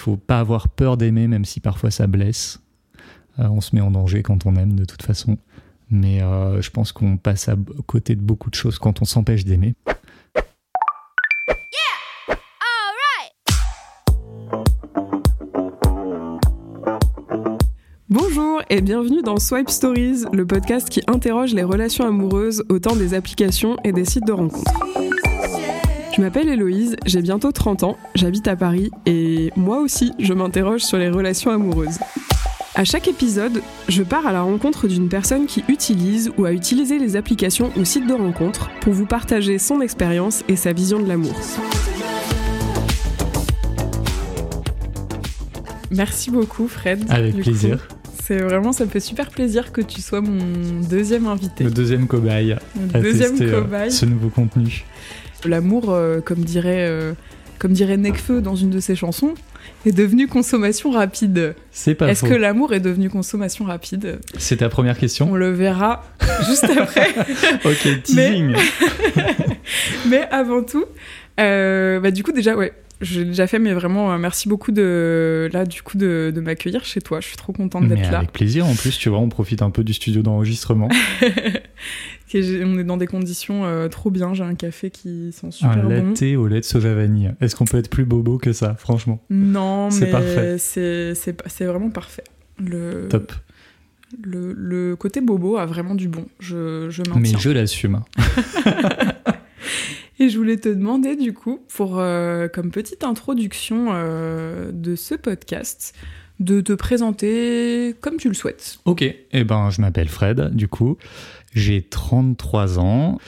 faut pas avoir peur d'aimer, même si parfois ça blesse. Euh, on se met en danger quand on aime de toute façon. Mais euh, je pense qu'on passe à côté de beaucoup de choses quand on s'empêche d'aimer. Bonjour et bienvenue dans Swipe Stories, le podcast qui interroge les relations amoureuses au temps des applications et des sites de rencontres. Je m'appelle Héloïse, j'ai bientôt 30 ans, j'habite à Paris et moi aussi je m'interroge sur les relations amoureuses. À chaque épisode, je pars à la rencontre d'une personne qui utilise ou a utilisé les applications ou sites de rencontres pour vous partager son expérience et sa vision de l'amour. Merci beaucoup Fred. Avec du plaisir. coup. C'est vraiment, ça me fait super plaisir que tu sois mon deuxième invité. Le deuxième cobaye. À deuxième euh, cobaye. ce nouveau contenu. L'amour, euh, comme dirait, euh, comme dirait Nekfeu dans une de ses chansons, est devenu consommation rapide. C'est pas Est-ce que l'amour est devenu consommation rapide? C'est ta première question? On le verra juste après. Ok, teasing. Mais avant tout, euh, bah, du coup déjà, ouais, j'ai déjà fait, mais vraiment, merci beaucoup de là, du coup, de, de m'accueillir chez toi. Je suis trop contente d'être là. avec plaisir, en plus, tu vois, on profite un peu du studio d'enregistrement. On est dans des conditions euh, trop bien. J'ai un café qui sent un super bon. latte au lait de soja vanille. Est-ce qu'on peut être plus bobo que ça, franchement? Non, C'est mais parfait. c'est c'est pas- c'est vraiment parfait. Le, Top. Le, le côté bobo a vraiment du bon. Je, je Mais maintiens. je l'assume. Et je voulais te demander du coup, pour euh, comme petite introduction euh, de ce podcast, de te présenter comme tu le souhaites. Ok, eh ben, je m'appelle Fred, du coup. J'ai 33 ans.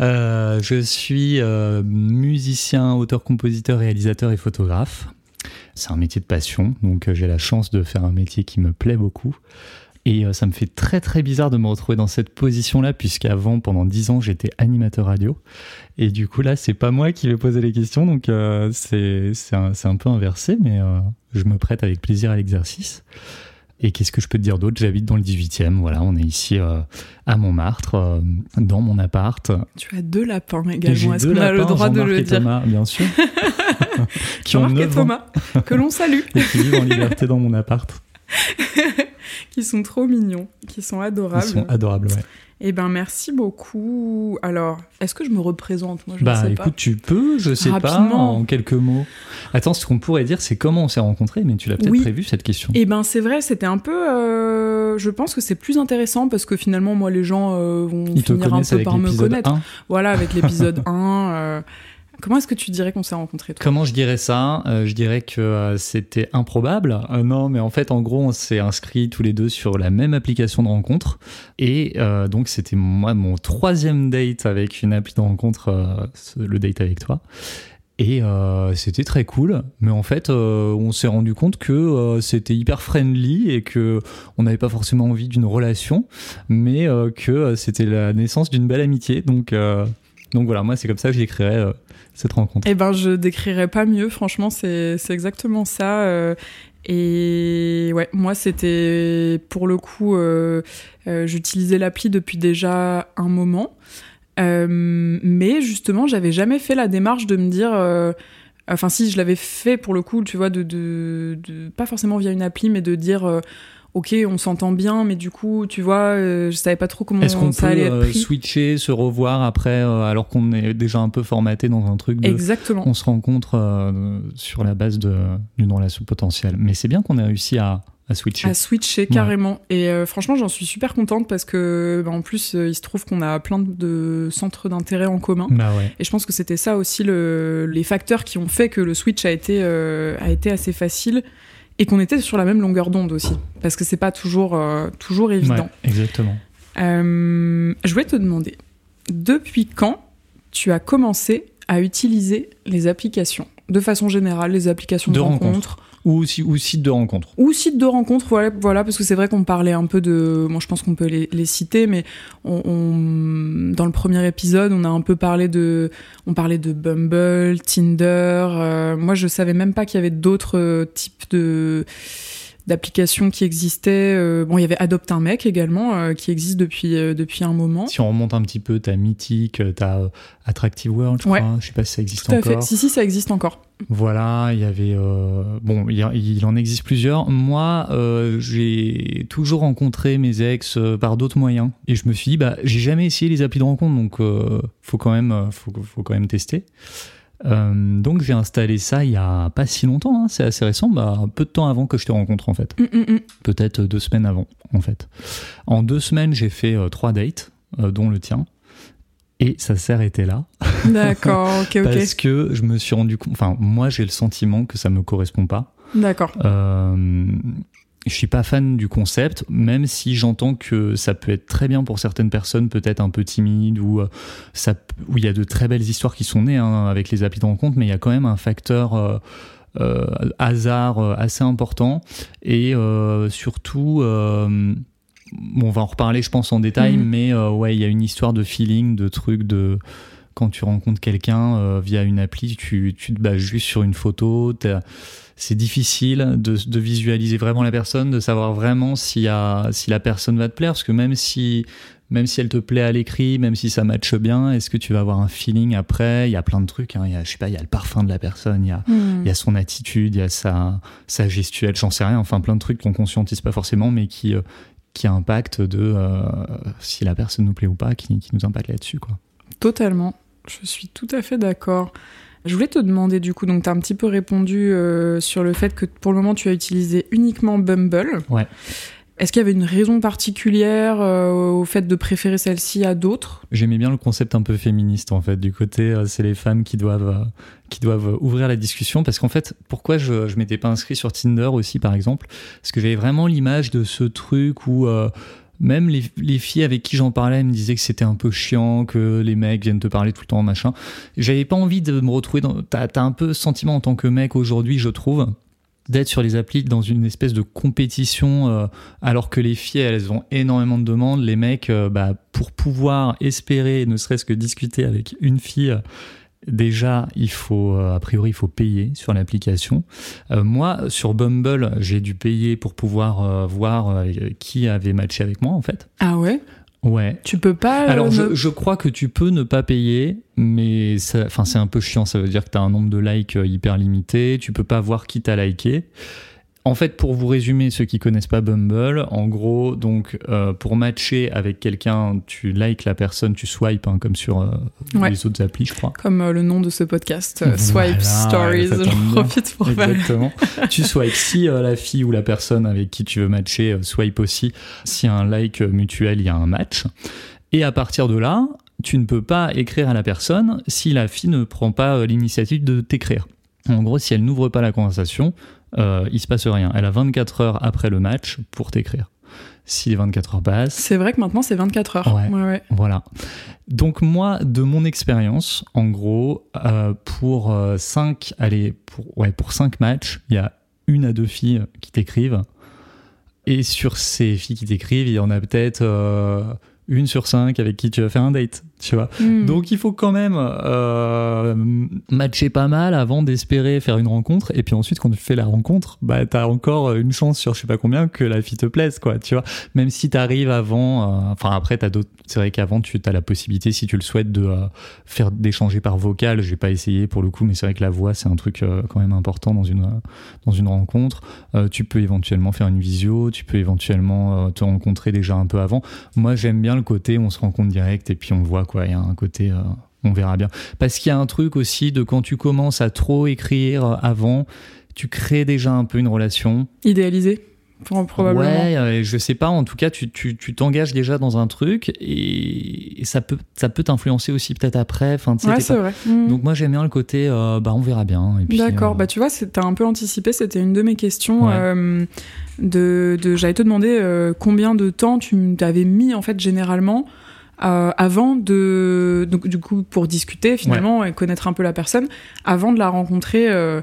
Euh, je suis euh, musicien, auteur, compositeur, réalisateur et photographe. C'est un métier de passion, donc euh, j'ai la chance de faire un métier qui me plaît beaucoup. Et euh, ça me fait très très bizarre de me retrouver dans cette position-là, puisqu'avant, pendant 10 ans, j'étais animateur radio. Et du coup, là, c'est pas moi qui vais poser les questions, donc euh, c'est un, un peu inversé, mais euh, je me prête avec plaisir à l'exercice. Et qu'est-ce que je peux te dire d'autre? J'habite dans le 18e, voilà, on est ici euh, à Montmartre, euh, dans mon appart. Tu as deux lapins également. Est-ce qu'on a le droit de le dire? Thomas, bien sûr, qui ont et 9 ans Thomas, que l'on salue, et qui vivent en liberté dans mon appart. qui sont trop mignons, qui sont Ils adorables. sont adorables, ouais. Eh ben merci beaucoup. Alors, est-ce que je me représente? Moi, je ne Bah sais écoute, pas. tu peux, je sais pas, en quelques mots. Attends, ce qu'on pourrait dire, c'est comment on s'est rencontrés, mais tu l'as peut-être Oui. prévu cette question. Eh ben c'est vrai, c'était un peu. euh, je pense que c'est plus intéressant parce que finalement, moi, les gens euh, vont Ils finir un peu par me connaître. 1. Voilà, avec l'épisode 1. euh, Comment est-ce que tu dirais qu'on s'est rencontrés Comment je dirais ça? Euh, Je dirais que euh, c'était improbable. Euh, non, mais en fait, en gros, on s'est inscrits tous les deux sur la même application de rencontre. Et donc, c'était moi mon troisième date avec une appli de rencontre, le date avec toi. Et c'était très cool, mais en fait, on s'est rendu compte que c'était hyper friendly et que on n'avait pas forcément envie d'une relation, mais que c'était la naissance d'une belle amitié. Donc, donc voilà, moi, c'est comme ça que j'écrirais euh, cette rencontre. Eh ben, je décrirais pas mieux. Franchement, c'est exactement ça. euh, et ouais, moi, c'était pour le coup, euh, j'utilisais l'appli depuis déjà un moment. Mais justement, j'avais jamais fait la démarche de me dire. Enfin, si je l'avais fait pour le coup, tu vois, de, pas forcément via une appli, mais de dire, ok, on s'entend bien, mais du coup, tu vois, euh, je savais pas trop comment Est-ce qu'on peut ça allait être euh, pris. switcher, se revoir après, euh, alors qu'on est déjà un peu formaté dans un truc de... Exactement. On se rencontre euh, sur la base de- d'une relation potentielle. Mais c'est bien qu'on ait réussi à, à switcher. À switcher carrément. Et euh, franchement, j'en suis super contente parce que, bah, en plus, euh, il se trouve qu'on a plein de centres d'intérêt en commun. Bah ouais. Et je pense que c'était ça aussi le, les facteurs qui ont fait que le switch a été, euh, a été assez facile et qu'on était sur la même longueur d'onde aussi. Parce que c'est pas toujours, euh, toujours évident. Ouais, exactement. Euh, je voulais te demander, depuis quand tu as commencé à utiliser les applications? De façon générale, les applications de, De rencontres. rencontres. Ou, ou site de rencontre. Ou site de rencontre, voilà, parce que c'est vrai qu'on parlait un peu de. Moi, je pense qu'on peut les, les citer, mais on, on- dans le premier épisode, on a un peu parlé de. On parlait de Bumble, Tinder. euh, moi, je savais même pas qu'il y avait d'autres euh, types de d'applications qui existaient. Euh, bon, il y avait Adopte un mec également, euh, qui existe depuis, euh, depuis un moment. Si on remonte un petit peu, t'as Mythique, t'as Attractive World, je crois. Je sais pas si ça existe Tout à encore. Fait. Si, si, ça existe encore. Voilà, il y avait... bon, il, il, en existe plusieurs. Moi, j'ai toujours rencontré mes ex par d'autres moyens. Et je me suis dit, bah, j'ai jamais essayé les applis de rencontre, donc faut, quand même, faut, faut quand même tester. Euh, donc j'ai installé ça il y a pas si longtemps, hein, c'est assez récent, bah, un peu de temps avant que je te rencontre en fait. Mm, mm, mm. Peut-être deux semaines avant en fait. En deux semaines j'ai fait euh, trois dates, euh, dont le tien. Et ça s'est arrêté là. D'accord, ok, ok. Parce que je me suis rendu compte, enfin moi j'ai le sentiment que ça me correspond pas. D'accord. Je suis pas fan du concept, même si j'entends que ça peut être très bien pour certaines personnes, peut-être un peu timides, ou euh, ça, où il y a de très belles histoires qui sont nées hein, avec les applis de rencontre, mais il y a quand même un facteur euh, euh, hasard assez important, et surtout, bon, on va en reparler, je pense, en détail, mhm. mais ouais, il y a une histoire de feeling, de trucs, de quand tu rencontres quelqu'un via une appli, tu, tu te bases juste sur une photo, c'est difficile de, visualiser vraiment la personne, de savoir vraiment si, si la personne va te plaire, parce que même si, même si elle te plaît à l'écrit, même si ça matche bien, est-ce que tu vas avoir un feeling après? Il y a plein de trucs, hein. il y a, je sais pas, il y a le parfum de la personne, il y a, hmm. il y a son attitude, il y a sa, sa gestuelle, j'en sais rien, enfin plein de trucs qu'on conscientise pas forcément, mais qui, euh, qui impactent de euh, si la personne nous plaît ou pas, qui, qui nous impacte là-dessus. quoi. Totalement, je suis tout à fait d'accord. Je voulais te demander du coup, donc tu as un petit peu répondu euh, sur le fait que pour le moment tu as utilisé uniquement Bumble. Ouais. Est-ce qu'il y avait une raison particulière euh, au fait de préférer celle-ci à d'autres? J'aimais bien le concept un peu féministe en fait. Du côté, euh, c'est les femmes qui doivent qui doivent ouvrir la discussion parce qu'en fait, pourquoi je je m'étais pas inscrit sur Tinder aussi par exemple? Parce que j'avais vraiment l'image de ce truc où même les, les, filles avec qui j'en parlais me disaient que c'était un peu chiant, que les mecs viennent te parler tout le temps, machin. J'avais pas envie de me retrouver dans. T'as as un peu sentiment en tant que mec aujourd'hui, je trouve, d'être sur les applis dans une espèce de compétition, euh, alors que les filles, elles ont énormément de demandes. Les mecs, euh, bah, pour pouvoir espérer, ne serait-ce que discuter avec une fille, Déjà, il faut, euh, a priori, il faut payer sur l'application. Euh, moi, sur Bumble, j'ai dû payer pour pouvoir euh, voir qui avait matché avec moi, en fait. Ah ouais? Ouais. Tu peux pas. Alors, je, je, crois que tu peux ne pas payer, mais enfin, c'est un peu chiant. Ça veut dire que tu as un nombre de likes hyper limité. Tu peux pas voir qui t'a liké. En fait, pour vous résumer, ceux qui connaissent pas Bumble, en gros, donc euh, pour matcher avec quelqu'un, tu likes la personne, tu swipes, hein, comme sur euh, les autres applis, je crois. Comme euh, le nom de ce podcast, Swipe Stories. Je profite pour Exactement. tu swipes si la fille ou la personne avec qui tu veux matcher swipe aussi. Si un like mutuel, il y a un match. Et à partir de là, tu ne peux pas écrire à la personne si la fille ne prend pas l'initiative de t'écrire. En gros, si elle n'ouvre pas la conversation, euh, il se passe rien. Elle a 24 heures après le match pour t'écrire. Si les 24 heures passent. C'est vrai que maintenant c'est 24 heures. Ouais, Voilà. Donc moi, de mon expérience, en gros, euh, pour 5 euh, allez, pour, ouais, pour 5 matchs, il y a une à deux filles qui t'écrivent. Et sur ces filles qui t'écrivent, il y en a peut-être une sur cinq avec qui tu vas faire un date, tu vois. Hmm. Donc il faut quand même euh, matcher pas mal avant d'espérer faire une rencontre. Et puis ensuite, quand tu fais la rencontre, bah t'as encore une chance sur je sais pas combien que la fille te plaise, quoi, tu vois. Même si t'arrives avant, euh, enfin après t'as d'autres. C'est vrai qu'avant tu as la possibilité, si tu le souhaites, de euh, faire d'échanger par vocal. J'ai pas essayé pour le coup, mais c'est vrai que la voix c'est un truc quand même important dans une dans une rencontre. tu peux éventuellement faire une visio, tu peux éventuellement te rencontrer déjà un peu avant. Moi j'aime bien le côté on se rencontre direct et puis on voit quoi. Il y a un côté euh, on verra bien. Parce qu'il y a un truc aussi de quand tu commences à trop écrire avant, tu crées déjà un peu une relation. Idéalisée probablement. Ouais, euh, je sais pas. En tout cas, tu t'engages tu, déjà dans un truc et, ça peut ça peut t'influencer aussi peut-être après. Enfin, ouais, c'est vrai. Mmh. Donc moi j'aime bien le côté euh, bah on verra bien. D'accord. Bah tu vois, t'as un peu anticipé. C'était une de mes questions. de, de j'allais te demander combien de temps tu t'avais mis en fait généralement euh, avant de donc du coup pour discuter finalement et connaître un peu la personne avant de la rencontrer euh,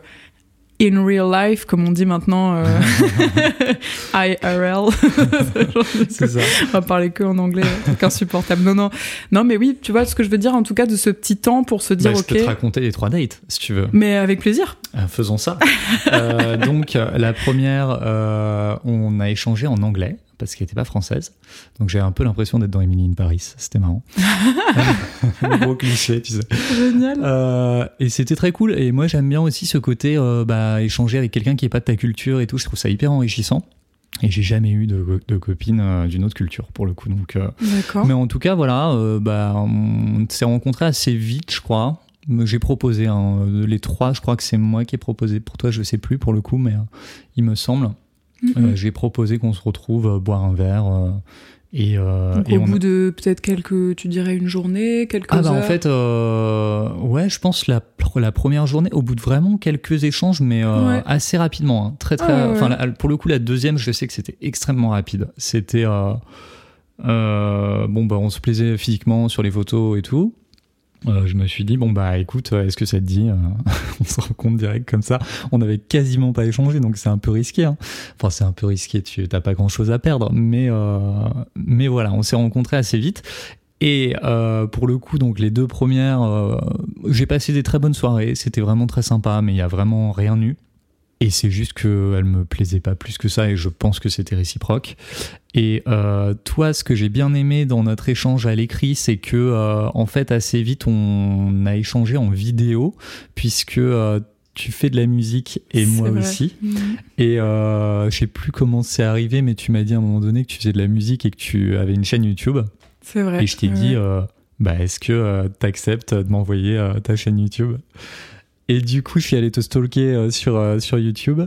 in real life, comme on dit maintenant, euh, IRL. c'est ça. On va parler que en anglais, c'est insupportable. Non, non, non, mais oui, tu vois ce que je veux dire, en tout cas, de ce petit temps pour se dire, Bah, je ok. peux te raconter les trois dates, si tu veux. Mais avec plaisir. Euh, faisons ça. Euh, donc, euh, la première, euh, on a échangé en anglais parce qu'elle n'était pas française. Donc, j'ai un peu l'impression d'être dans Emily in Paris. C'était marrant. Gros cliché, tu sais. Génial. Euh, et c'était très cool. Et moi, j'aime bien aussi ce côté euh, bah, échanger avec quelqu'un qui est pas de ta culture et tout. Je trouve ça hyper enrichissant. Et j'ai jamais eu de, de copine euh, d'une autre culture pour le coup. Donc, D'accord. mais en tout cas, voilà, bah, on s'est rencontrés assez vite, je crois. J'ai proposé hein, les trois, je crois que c'est moi qui ai proposé. Pour toi, je sais plus pour le coup, mais euh, il me semble. Mhm. Euh, J'ai proposé qu'on se retrouve euh, boire un verre euh, et, euh, Donc, et au on a- bout de peut-être quelques, tu dirais une journée, quelques ah bah heures. en fait euh, ouais je pense la, la première journée au bout de vraiment quelques échanges mais euh, Ouais. assez rapidement hein. très très Ah ouais, la- pour le coup la deuxième je sais que c'était extrêmement rapide c'était euh, euh, bon bah on se plaisait physiquement sur les photos et tout Euh, je me suis dit bon bah écoute est-ce que ça te dit euh, on se rencontre direct comme ça on avait quasiment pas échangé donc c'est un peu risqué hein. enfin c'est un peu risqué tu t'as pas grand chose à perdre mais euh, mais voilà on s'est rencontrés assez vite et euh, pour le coup, donc les deux premières, euh, j'ai passé des très bonnes soirées. C'était vraiment très sympa, mais il y a vraiment rien eu. Et c'est juste qu'elle me plaisait pas plus que ça, et je pense que c'était réciproque. Et euh, toi, ce que j'ai bien aimé dans notre échange à l'écrit, c'est que euh, en fait assez vite on a échangé en vidéo, puisque euh, tu fais de la musique et moi vrai. aussi. Mhm. Et euh, je sais plus comment c'est arrivé, mais tu m'as dit à un moment donné que tu faisais de la musique et que tu avais une chaîne YouTube. C'est vrai. Et je t'ai Ouais. dit, bah, est-ce que tu acceptes de m'envoyer ta chaîne YouTube? Et du coup, je suis allé te stalker euh, sur, euh, sur YouTube.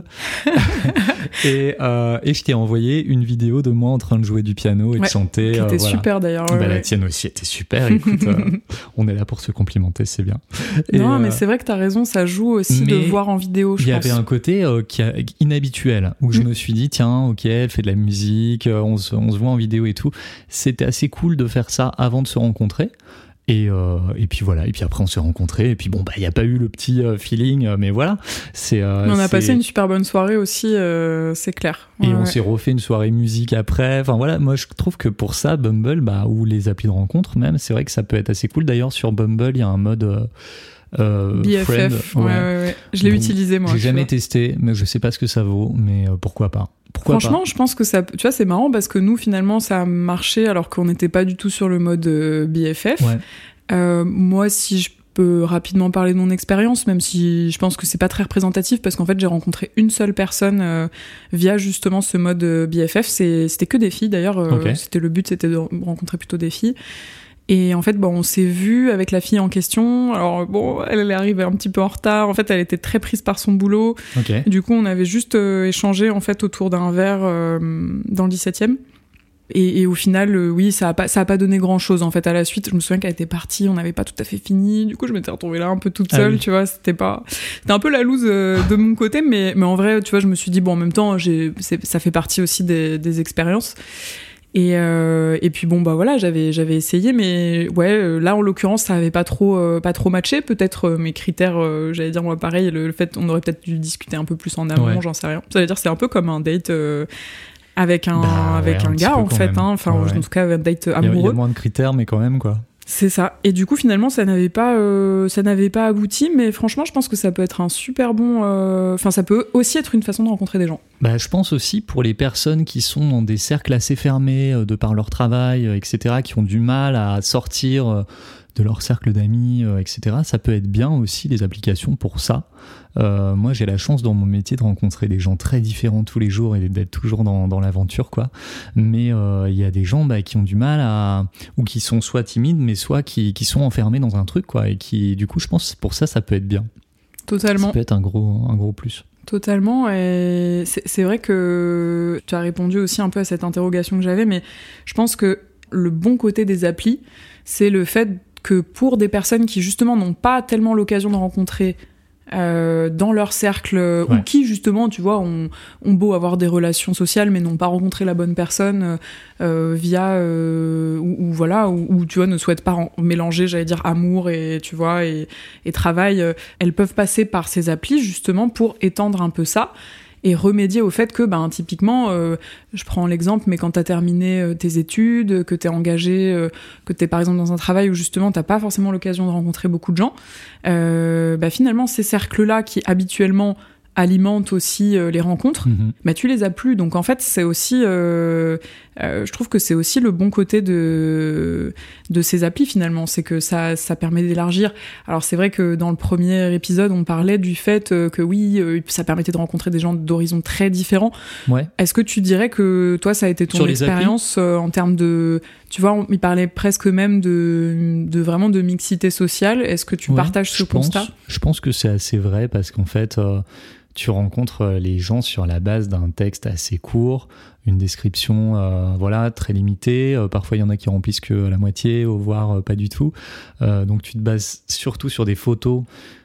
et, euh, et je t'ai envoyé une vidéo de moi en train de jouer du piano et de chanter. Qui euh, était voilà. super d'ailleurs. Bah, ouais, La ouais. tienne aussi était super. Écoute, euh, on est là pour se complimenter, c'est bien. Et, non, mais euh, c'est vrai que t'as raison, ça joue aussi de voir en vidéo, je il y pense. avait un côté euh, qui a- inhabituel où je Mm. me suis dit tiens ok elle fait de la musique euh, on se, on se voit en vidéo et tout c'était assez cool de faire ça avant de se rencontrer et, euh, et puis voilà et puis après on s'est rencontrés et puis bon bah il n'y a pas eu le petit euh, feeling euh, mais voilà c'est euh, on a passé une super bonne soirée aussi, euh, c'est clair. et on ouais. s'est refait une soirée musique après enfin voilà moi je trouve que pour ça Bumble bah ou les applis de rencontre même c'est vrai que ça peut être assez cool d'ailleurs sur Bumble il y a un mode euh, BFF, friend, ouais, ouais, ouais. Je l'ai utilisé moi. j'ai jamais vois. testé mais je sais pas ce que ça vaut mais pourquoi pas pourquoi Franchement, je pense que ça, tu vois, c'est marrant parce que nous, finalement, ça a marché alors qu'on n'était pas du tout sur le mode euh, BFF. ouais Euh, moi, si je peux rapidement parler de mon expérience, même si je pense que c'est pas très représentatif, parce qu'en fait, j'ai rencontré une seule personne euh, via justement ce mode euh, BFF. C'était que des filles d'ailleurs. euh. C'était le but, c'était de rencontrer plutôt des filles. Et en fait, bon, on s'est vu avec la fille en question. Alors bon, elle, elle est arrivée un petit peu en retard. En fait, elle était très prise par son boulot. ok Du coup, on avait juste euh, échangé en fait autour d'un verre euh, dans le 17e. Et, et au final, euh, oui, ça a pas, ça a pas donné grand chose en fait. À la suite, je me souviens qu'elle était partie, on n'avait pas tout à fait fini. Du coup, je m'étais retrouvée là un peu toute Ah seule, oui. tu vois. C'était pas, c'était un peu la loose euh, de mon côté, mais mais en vrai, tu vois, je me suis dit bon, en même temps, j'ai, ça fait partie aussi des, des expériences. Et, euh, et puis bon bah voilà j'avais j'avais essayé mais ouais euh, là en l'occurrence ça avait pas trop euh, pas trop matché peut-être euh, mes critères j'allais dire moi pareil le, le fait on aurait peut-être dû discuter un peu plus en amont Ouais. j'en sais rien ça veut dire c'est un peu comme un date euh, avec un Bah ouais, avec un gars en fait hein. enfin Ouais, en tout cas un date Il y a- il y, amoureux a moins de critères, mais quand même, quoi. C'est ça. Et du coup, finalement, ça n'avait pas, euh, ça n'avait pas abouti. Mais franchement, je pense que ça peut être un super bon. euh, Enfin, ça peut aussi être une façon de rencontrer des gens. Bah, je pense aussi pour les personnes qui sont dans des cercles assez fermés euh, de par leur travail, etc., qui ont du mal à sortir de leur cercle d'amis, etc., ça peut être bien aussi les applications pour ça. Euh, moi, j'ai la chance dans mon métier de rencontrer des gens très différents tous les jours et d'être toujours dans, dans l'aventure, quoi. Mais euh, il y a des gens bah, qui ont du mal à. ou qui sont soit timides, mais soit qui, qui sont enfermés dans un truc, quoi. Et qui, du coup, je pense que pour ça, ça peut être bien. Ça Totalement. peut être un gros, un gros plus. Totalement. Et c'est c'est vrai que tu as répondu aussi un peu à cette interrogation que j'avais, mais je pense que le bon côté des applis, c'est le fait que pour des personnes qui justement n'ont pas tellement l'occasion de rencontrer euh, dans leur cercle ou qui justement, tu vois, ont, ont, beau avoir des relations sociales mais n'ont pas rencontré la bonne personne euh, via ou, voilà ou, tu vois ne souhaitent pas mélanger, j'allais dire amour et tu vois et, et travail. elles peuvent passer par ces applis justement pour étendre un peu ça et remédier au fait que, ben, typiquement, euh, je prends l'exemple, mais quand tu as terminé euh, tes études, que tu es engagé, euh, que tu es par exemple dans un travail où justement t'as pas forcément l'occasion de rencontrer beaucoup de gens, bah, finalement, ces cercles-là qui habituellement alimente aussi euh, les rencontres, mais mhm. bah, tu les as plus. Donc en fait, c'est aussi, euh, euh, je trouve que c'est aussi le bon côté de de ces applis finalement, c'est que ça ça permet d'élargir. Alors c'est vrai que dans le premier épisode, on parlait du fait que oui, ça permettait de rencontrer des gens d'horizons très différents. Ouais. Est-ce que tu dirais que toi, ça a été ton expérience en termes de, tu vois, on, il parlait presque même de de vraiment de mixité sociale. Est-ce que tu partages ce constat? Je pense que c'est assez vrai parce qu'en fait tu rencontres euh, les gens sur la base d'un texte assez court, une description euh, voilà très limitée. Euh, parfois, il y en a qui remplissent que la moitié, voire pas du tout. donc, tu te bases surtout sur des photos,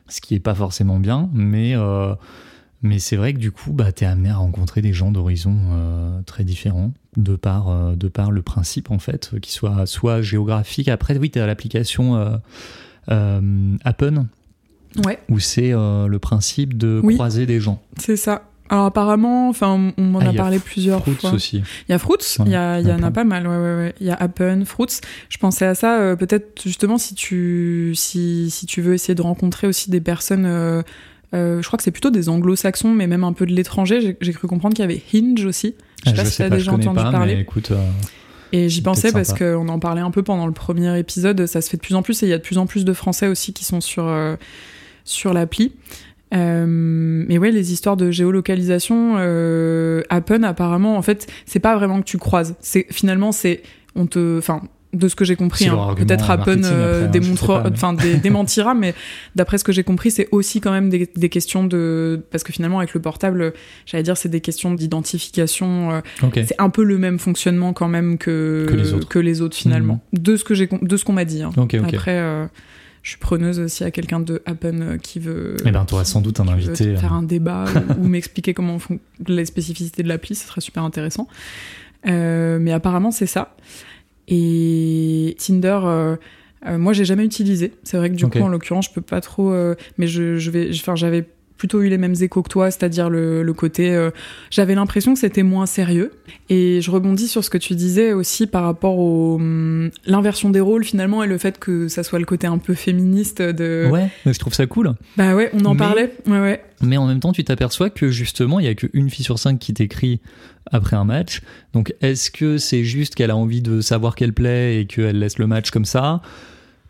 ce qui est pas forcément bien, mais mais c'est vrai que du coup, bah, tu es amené à rencontrer des gens d'horizons très différents, de par, de par le principe, en fait, qui soit soit géographique. Après, oui, tu as l'application Appen, ouais. où c'est euh, le principe de croiser des gens. C'est ça. Alors apparemment, enfin, on m'en ah, a, parlé plusieurs Fruits fois. aussi. Il y a Fruits, il y, a, y en a pas mal, ouais, ouais, ouais. Il y a Appen, Fruits. Je pensais à ça, euh, peut-être justement si tu, si, si tu veux essayer de rencontrer aussi des personnes, euh, je crois que c'est plutôt des anglo-saxons, mais même un peu de l'étranger. J'ai cru comprendre qu'il y avait Hinge aussi. Je sais ah, pas si tu as déjà entendu parler. Mais écoute, et j'y pensais parce qu'on en parlait un peu pendant le premier épisode. Ça se fait de plus en plus et il y a de plus en plus de Français aussi qui sont sur sur l'appli. Euh, mais ouais, les histoires de géolocalisation, euh, Appen apparemment, en fait, c'est pas vraiment que tu croises. C'est finalement c'est on te, enfin de ce que j'ai compris, hein, peut-être Appen euh, hein, enfin démentira, mais d'après ce que j'ai compris, c'est aussi quand même des, questions de, parce que finalement avec le portable, j'allais dire c'est des questions d'identification. Euh, c'est un peu le même fonctionnement quand même que que les autres, finalement, mhm. de ce que j'ai, de ce qu'on m'a dit. Hein. Après. Euh, je suis preneuse aussi à quelqu'un de Happen euh, qui veut. Eh ben, tu auras sans doute un invité. Faire un débat ou, m'expliquer comment font les spécificités de l'appli, ce serait super intéressant. Euh, mais apparemment, c'est ça. Et Tinder. Euh, moi, j'ai jamais utilisé. C'est vrai que du coup, en l'occurrence, je peux pas trop. mais je, je vais. Enfin, j'avais plutôt eu les mêmes échos que toi, c'est-à-dire le, le, côté. Euh, j'avais l'impression que c'était moins sérieux. Et je rebondis sur ce que tu disais aussi par rapport au hum, l'inversion des rôles finalement et le fait que ça soit le côté un peu féministe de. Ouais, je trouve ça cool. Bah ouais, on en parlait. Ouais, ouais. Mais en même temps, tu t'aperçois que justement, il y a qu'une fille sur cinq qui t'écrit après un match. Donc, est-ce que c'est juste qu'elle a envie de savoir qu'elle plaît et qu'elle laisse le match comme ça?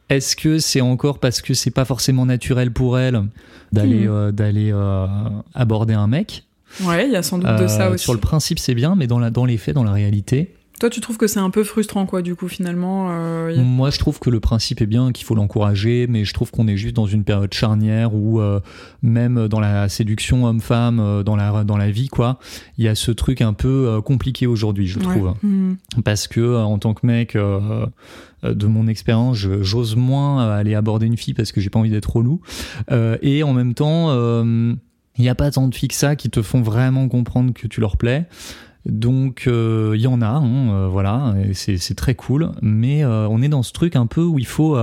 Est-ce que c'est encore parce que c'est pas forcément naturel pour elle d'aller hmm. euh, d'aller euh, aborder un mec? Ouais, il y a sans doute de ça euh, aussi. Sur le principe, c'est bien, mais dans, la, dans les faits, dans la réalité, toi, tu trouves que c'est un peu frustrant, quoi, du coup, finalement euh, Moi, je trouve que le principe est bien, qu'il faut l'encourager, mais je trouve qu'on est juste dans une période charnière où, euh, même dans la séduction homme-femme, euh, dans, la, dans la vie, quoi, il y a ce truc un peu compliqué aujourd'hui, je trouve. Mmh. Parce que, en tant que mec, de mon expérience, j'ose moins aller aborder une fille parce que j'ai pas envie d'être relou. et en même temps, il n'y a pas tant de filles que ça qui te font vraiment comprendre que tu leur plais. Donc euh, il y en a, hein, euh, voilà, c'est très cool, mais euh, on est dans ce truc un peu où il faut,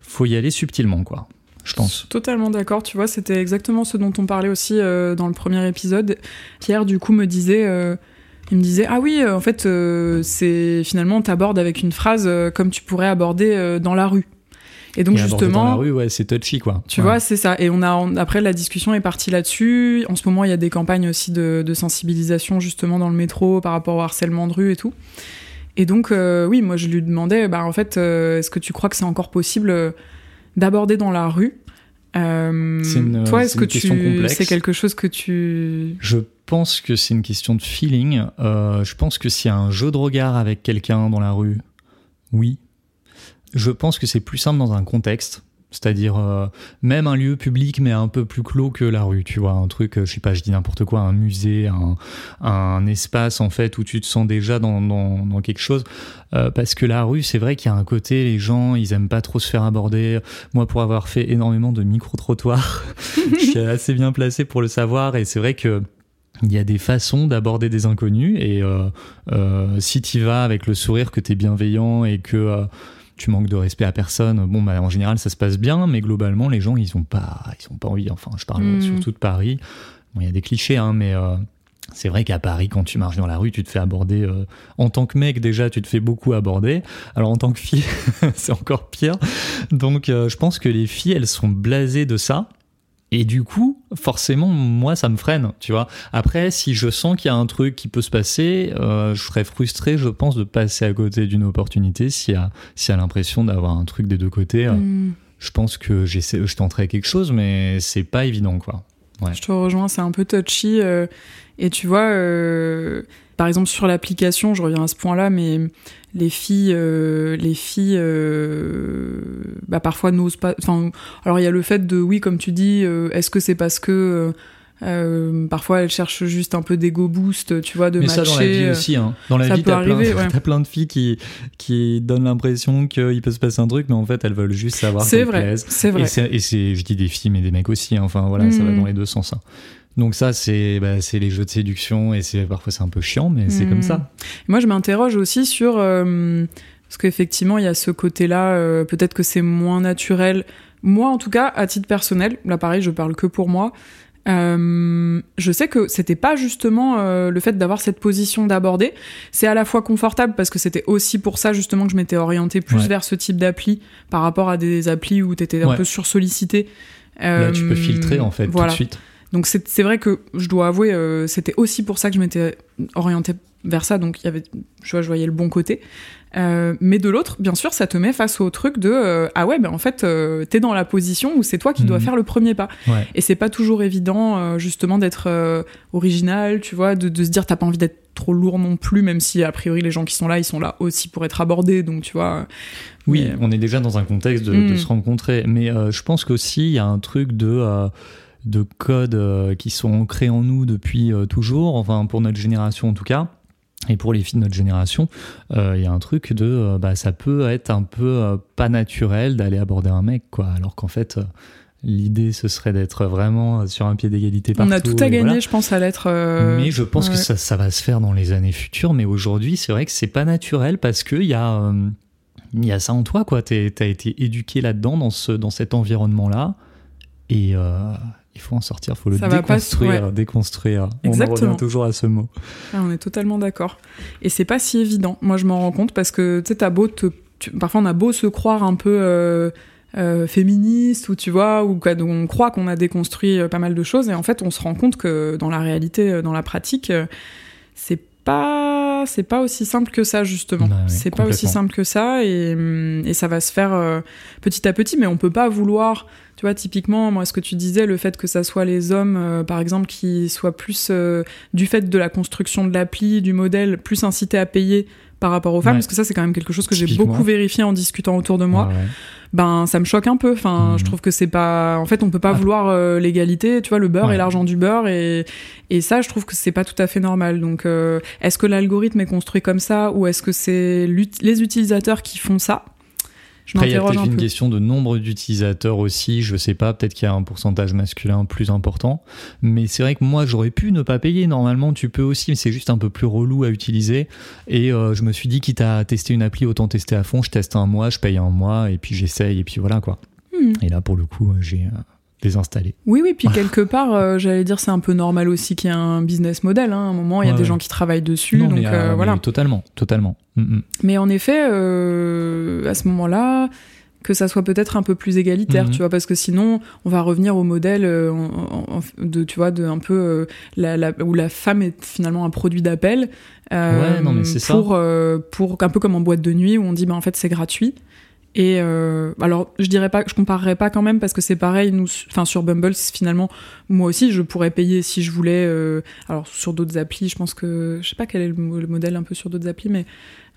faut y aller subtilement, quoi. Je pense. Totalement d'accord. Tu vois, c'était exactement ce dont on parlait aussi dans le premier épisode. Pierre, du coup, me disait, il me disait, ah oui, en fait, c'est finalement t'abordes avec une phrase comme tu pourrais aborder dans la rue. Et donc justement, dans la rue, ouais, c'est touchy quoi. Tu vois, c'est ça. Et on a après la discussion est partie là-dessus. En ce moment, il y a des campagnes aussi de, sensibilisation justement dans le métro par rapport au harcèlement de rue et tout. Et donc euh, oui, moi je lui demandais, bah en fait, euh, est-ce que tu crois que c'est encore possible euh, d'aborder dans la rue? Une, Toi, est-ce que tu c'est quelque chose que tu Je pense que c'est une question de feeling. je pense que s'il y a un jeu de regard avec quelqu'un dans la rue, oui, je pense que c'est plus simple dans un contexte. C'est-à-dire euh, même un lieu public mais un peu plus clos que la rue, tu vois, un truc, euh, je sais pas, je dis n'importe quoi, un musée, un, un, espace en fait où tu te sens déjà dans, dans, dans quelque chose. Euh, parce que la rue, c'est vrai qu'il y a un côté, les gens, ils aiment pas trop se faire aborder. Moi, pour avoir fait énormément de micro-trottoirs, je suis assez bien placé pour le savoir et c'est vrai que il y a des façons d'aborder des inconnus et euh, euh, si tu vas avec le sourire que tu es bienveillant et que euh, tu manques de respect à personne, bon bah en général ça se passe bien, mais globalement les gens ils ont pas ils ont pas envie. Enfin, je parle Mm. surtout de Paris. Bon, il y a des clichés hein, mais euh, c'est vrai qu'à Paris, quand tu marches dans la rue, tu te fais aborder. euh, en tant que mec, déjà, tu te fais beaucoup aborder. Alors en tant que fille, c'est encore pire. Donc, euh, je pense que les filles, elles sont blasées de ça. Et du coup, forcément, moi, ça me freine, tu vois. Après, si je sens qu'il y a un truc qui peut se passer, euh, je serais frustré, je pense, de passer à côté d'une opportunité s'il y a, s'il y a l'impression d'avoir un truc des deux côtés. euh, Mm. Je pense que j'essaie, je tenterai quelque chose, mais c'est pas évident, quoi. Je te rejoins, c'est un peu touchy. euh, et tu vois, euh, par exemple sur l'application, je reviens à ce point-là, mais les filles, euh, les filles, euh, bah, parfois n'osent pas. Enfin, alors il y a le fait de, oui, comme tu dis, est-ce que c'est parce que euh, parfois elles cherchent juste un peu d'ego boost, tu vois, de Mais matcher. ça dans la vie aussi, hein. Dans la ça vie, t'as plein, ouais. plein de filles qui, qui donnent l'impression qu'il peut se passer un truc, mais en fait, elles veulent juste savoir C'est vrai, c'est Et vrai. et c'est, je dis des filles, mais des mecs aussi. hein. Enfin, voilà, ça va Mhm. dans les deux sens. hein. Donc ça, c'est, bah, c'est les jeux de séduction et c'est parfois c'est un peu chiant, mais c'est comme ça. Moi, je m'interroge aussi sur euh, parce qu'effectivement, il y a ce côté-là. euh, Peut-être que c'est moins naturel. Moi, en tout cas, à titre personnel, là, pareil, je parle que pour moi. euh, je sais que c'était pas justement euh, le fait d'avoir cette position d'aborder. C'est à la fois confortable parce que c'était aussi pour ça justement que je m'étais orientée plus Ouais. vers ce type d'appli par rapport à des applis où t'étais un Ouais. peu sursollicité. Là, tu peux Euh, filtrer en fait voilà. tout de suite. Donc c'est vrai que je dois avouer, euh, c'était aussi pour ça que je m'étais orientée vers ça. Donc il y avait, je vois, je voyais le bon côté. Euh, mais de l'autre, bien sûr, ça te met face au truc de euh, ah ouais, ben en fait, euh, t'es dans la position où c'est toi qui dois Mhm. faire le premier pas. Ouais. Et c'est pas toujours évident, justement, d'être original, tu vois, de, de se dire t'as pas envie d'être trop lourd non plus, même si a priori les gens qui sont là, ils sont là aussi pour être abordés. Donc tu vois. Oui, Mais- on est déjà dans un contexte de, de se rencontrer, mais je pense qu'aussi il y a un truc de de codes euh, qui sont ancrés en nous depuis euh, toujours, enfin pour notre génération en tout cas. Et pour les filles de notre génération, euh, il y a un truc de, euh, bah, ça peut être un peu euh, pas naturel d'aller aborder un mec, quoi. Alors qu'en fait, l'idée ce serait d'être vraiment sur un pied d'égalité partout. On a tout à gagner, voilà. je pense, à l'être. Mais je pense que ça, ça va se faire dans les années futures. Mais aujourd'hui, c'est vrai que c'est pas naturel parce que il y a, il y a ça en toi, quoi. T'as été éduqué là-dedans, dans ce, dans cet environnement-là, et il faut en sortir. Il faut le Ça va pas déconstruire, déconstruire. On en revient toujours à ce mot. Ah, on est totalement d'accord. Et c'est pas si évident. Moi, je m'en rends compte parce que tu sais, t'as beau te, tu- parfois on a beau se croire un peu euh, euh, féministe ou tu vois, ou quoi, donc on croit qu'on a déconstruit euh, pas mal de choses et en fait, on se rend compte que dans la réalité, dans la pratique, c'est pas c'est pas aussi simple que ça justement. Bah c'est pas aussi simple que ça et, hum, et ça va se faire euh, petit à petit, mais on peut pas vouloir. Tu vois, typiquement, moi, ce que tu disais, le fait que ça soit les hommes, euh, par exemple, qui soient plus euh, du fait de la construction de l'appli, du modèle, plus incités à payer par rapport aux femmes, Ouais. parce que ça, c'est quand même quelque chose que j'ai beaucoup vérifié en discutant autour de moi. Ouais, ouais. Ben, ça me choque un peu. Enfin, Mhm. je trouve que c'est pas. En fait, on peut pas vouloir euh, l'égalité. Tu vois, le beurre Ouais. et l'argent du beurre, et et ça, je trouve que c'est pas tout à fait normal. Donc, euh, est-ce que l'algorithme est construit comme ça, ou est-ce que c'est les utilisateurs qui font ça? Je Après, il y a peut-être un une question de nombre d'utilisateurs aussi, je sais pas, peut-être qu'il y a un pourcentage masculin plus important, mais c'est vrai que moi j'aurais pu ne pas payer, normalement tu peux aussi, mais c'est juste un peu plus relou à utiliser, et euh, je me suis dit quitte à tester une appli, autant tester à fond, je teste un mois, je paye un mois, et puis j'essaye, et puis voilà quoi. Hmm. Et là pour le coup, euh, j'ai désinstallé. Oui, oui, puis quelque part, euh, j'allais dire, c'est un peu normal aussi qu'il y ait un business model. Hein. À un moment, il y a Ouais, des ouais. gens qui travaillent dessus, Non, donc mais, euh, euh, voilà. mais totalement, totalement. Mm, mm. Mais en effet, euh, à ce moment-là, que ça soit peut-être un peu plus égalitaire, Mhm. tu vois, parce que sinon, on va revenir au modèle euh, en- en- en- de, tu vois, de un peu euh, la, la- où la femme est finalement un produit d'appel. euh, Ouais, non, mais c'est ça. pour, pour un peu comme en boîte de nuit où on dit, bah en fait, c'est gratuit. Et euh, alors, je dirais pas, je comparerais pas quand même parce que c'est pareil. Nous, enfin sur Bumble, finalement, moi aussi, je pourrais payer si je voulais. euh, alors sur d'autres applis, je pense que je sais pas quel est le, mo- le modèle un peu sur d'autres applis, mais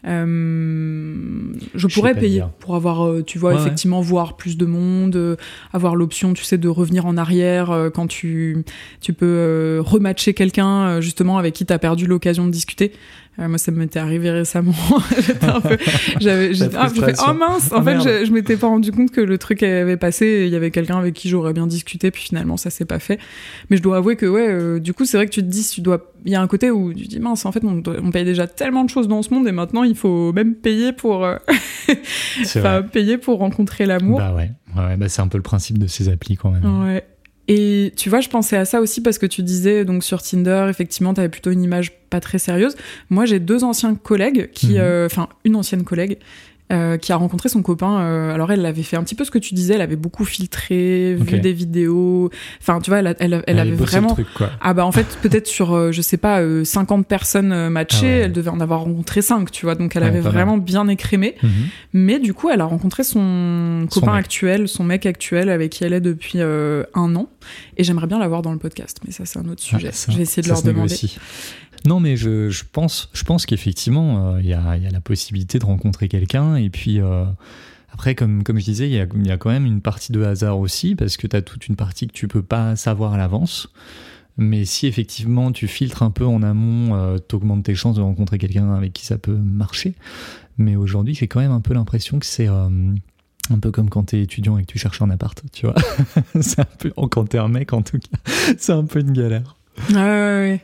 Euh, je pourrais payer pour avoir, euh, tu vois, effectivement, voir plus de monde, euh, avoir l'option, tu sais, de revenir en arrière quand tu, tu peux rematcher quelqu'un, justement, avec qui tu as perdu l'occasion de discuter. Moi, ça m'était arrivé récemment. j'étais un peu, j'avais, ah, fait, oh mince, en ah, fait, je, je m'étais pas rendu compte que le truc avait passé. Il y avait quelqu'un avec qui j'aurais bien discuté, puis finalement, ça s'est pas fait. Mais je dois avouer que, ouais, du coup, c'est vrai que tu te dis, tu dois, il y a un côté où tu te dis, mince, en fait, on, on paye déjà tellement de choses dans ce monde, et maintenant, il faut même payer pour, euh, payer pour rencontrer l'amour. Bah ouais, ouais bah c'est un peu le principe de ces applis quand même. Ouais. Et tu vois, je pensais à ça aussi parce que tu disais donc sur Tinder, effectivement, tu avais plutôt une image pas très sérieuse. Moi, j'ai deux anciens collègues qui, mhm. euh, enfin, une ancienne collègue euh, qui a rencontré son copain. Euh, alors elle avait fait un petit peu ce que tu disais, elle avait beaucoup filtré, vu des vidéos. Enfin, tu vois, elle, elle, elle, avait vraiment. Truc, quoi. Ah bah en fait, peut-être sur, euh, je sais pas, 50 personnes matchées, ah elle devait en avoir rencontré 5, tu vois. Donc elle avait vraiment bien écrémé. Mhm. Mais du coup, elle a rencontré son copain actuel, son mec actuel, avec qui elle est depuis un an. Et j'aimerais bien l'avoir dans le podcast, mais ça c'est un autre ah, sujet. je vais essayer de leur demander. Non, mais je, je pense, je pense qu'effectivement, euh, il y, a, y, a, la possibilité de rencontrer quelqu'un. Et puis, euh, après, comme, comme je disais, il y a, y a, quand même une partie de hasard aussi, parce que tu as toute une partie que tu peux pas savoir à l'avance. Mais si effectivement tu filtres un peu en amont, euh, tu augmentes tes chances de rencontrer quelqu'un avec qui ça peut marcher. Mais aujourd'hui, j'ai quand même un peu l'impression que c'est euh, un peu comme quand t'es étudiant et que tu cherches un appart, tu vois. c'est un peu, quand t'es un mec en tout cas, c'est un peu une galère. Ouais, ouais.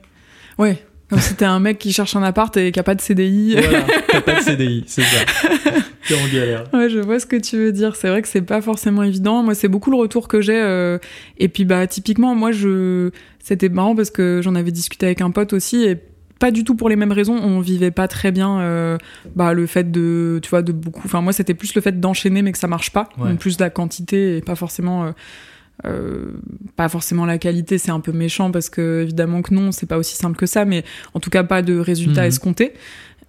ouais. Si t'es un mec qui cherche un appart et qui a pas de CDI. Voilà, t'as pas de CDI, c'est ça. T'es en galère. Ouais, je vois ce que tu veux dire. C'est vrai que c'est pas forcément évident. Moi, c'est beaucoup le retour que j'ai. Euh, et puis, bah, typiquement, moi, je, c'était marrant parce que j'en avais discuté avec un pote aussi et pas du tout pour les mêmes raisons. On vivait pas très bien, euh, bah, le fait de, tu vois, de beaucoup. Enfin, moi, c'était plus le fait d'enchaîner mais que ça marche pas. Ouais. Donc, plus la quantité et pas forcément. Euh, euh, pas forcément la qualité, c'est un peu méchant parce que évidemment que non, c'est pas aussi simple que ça, mais en tout cas pas de résultats mhm. escomptés.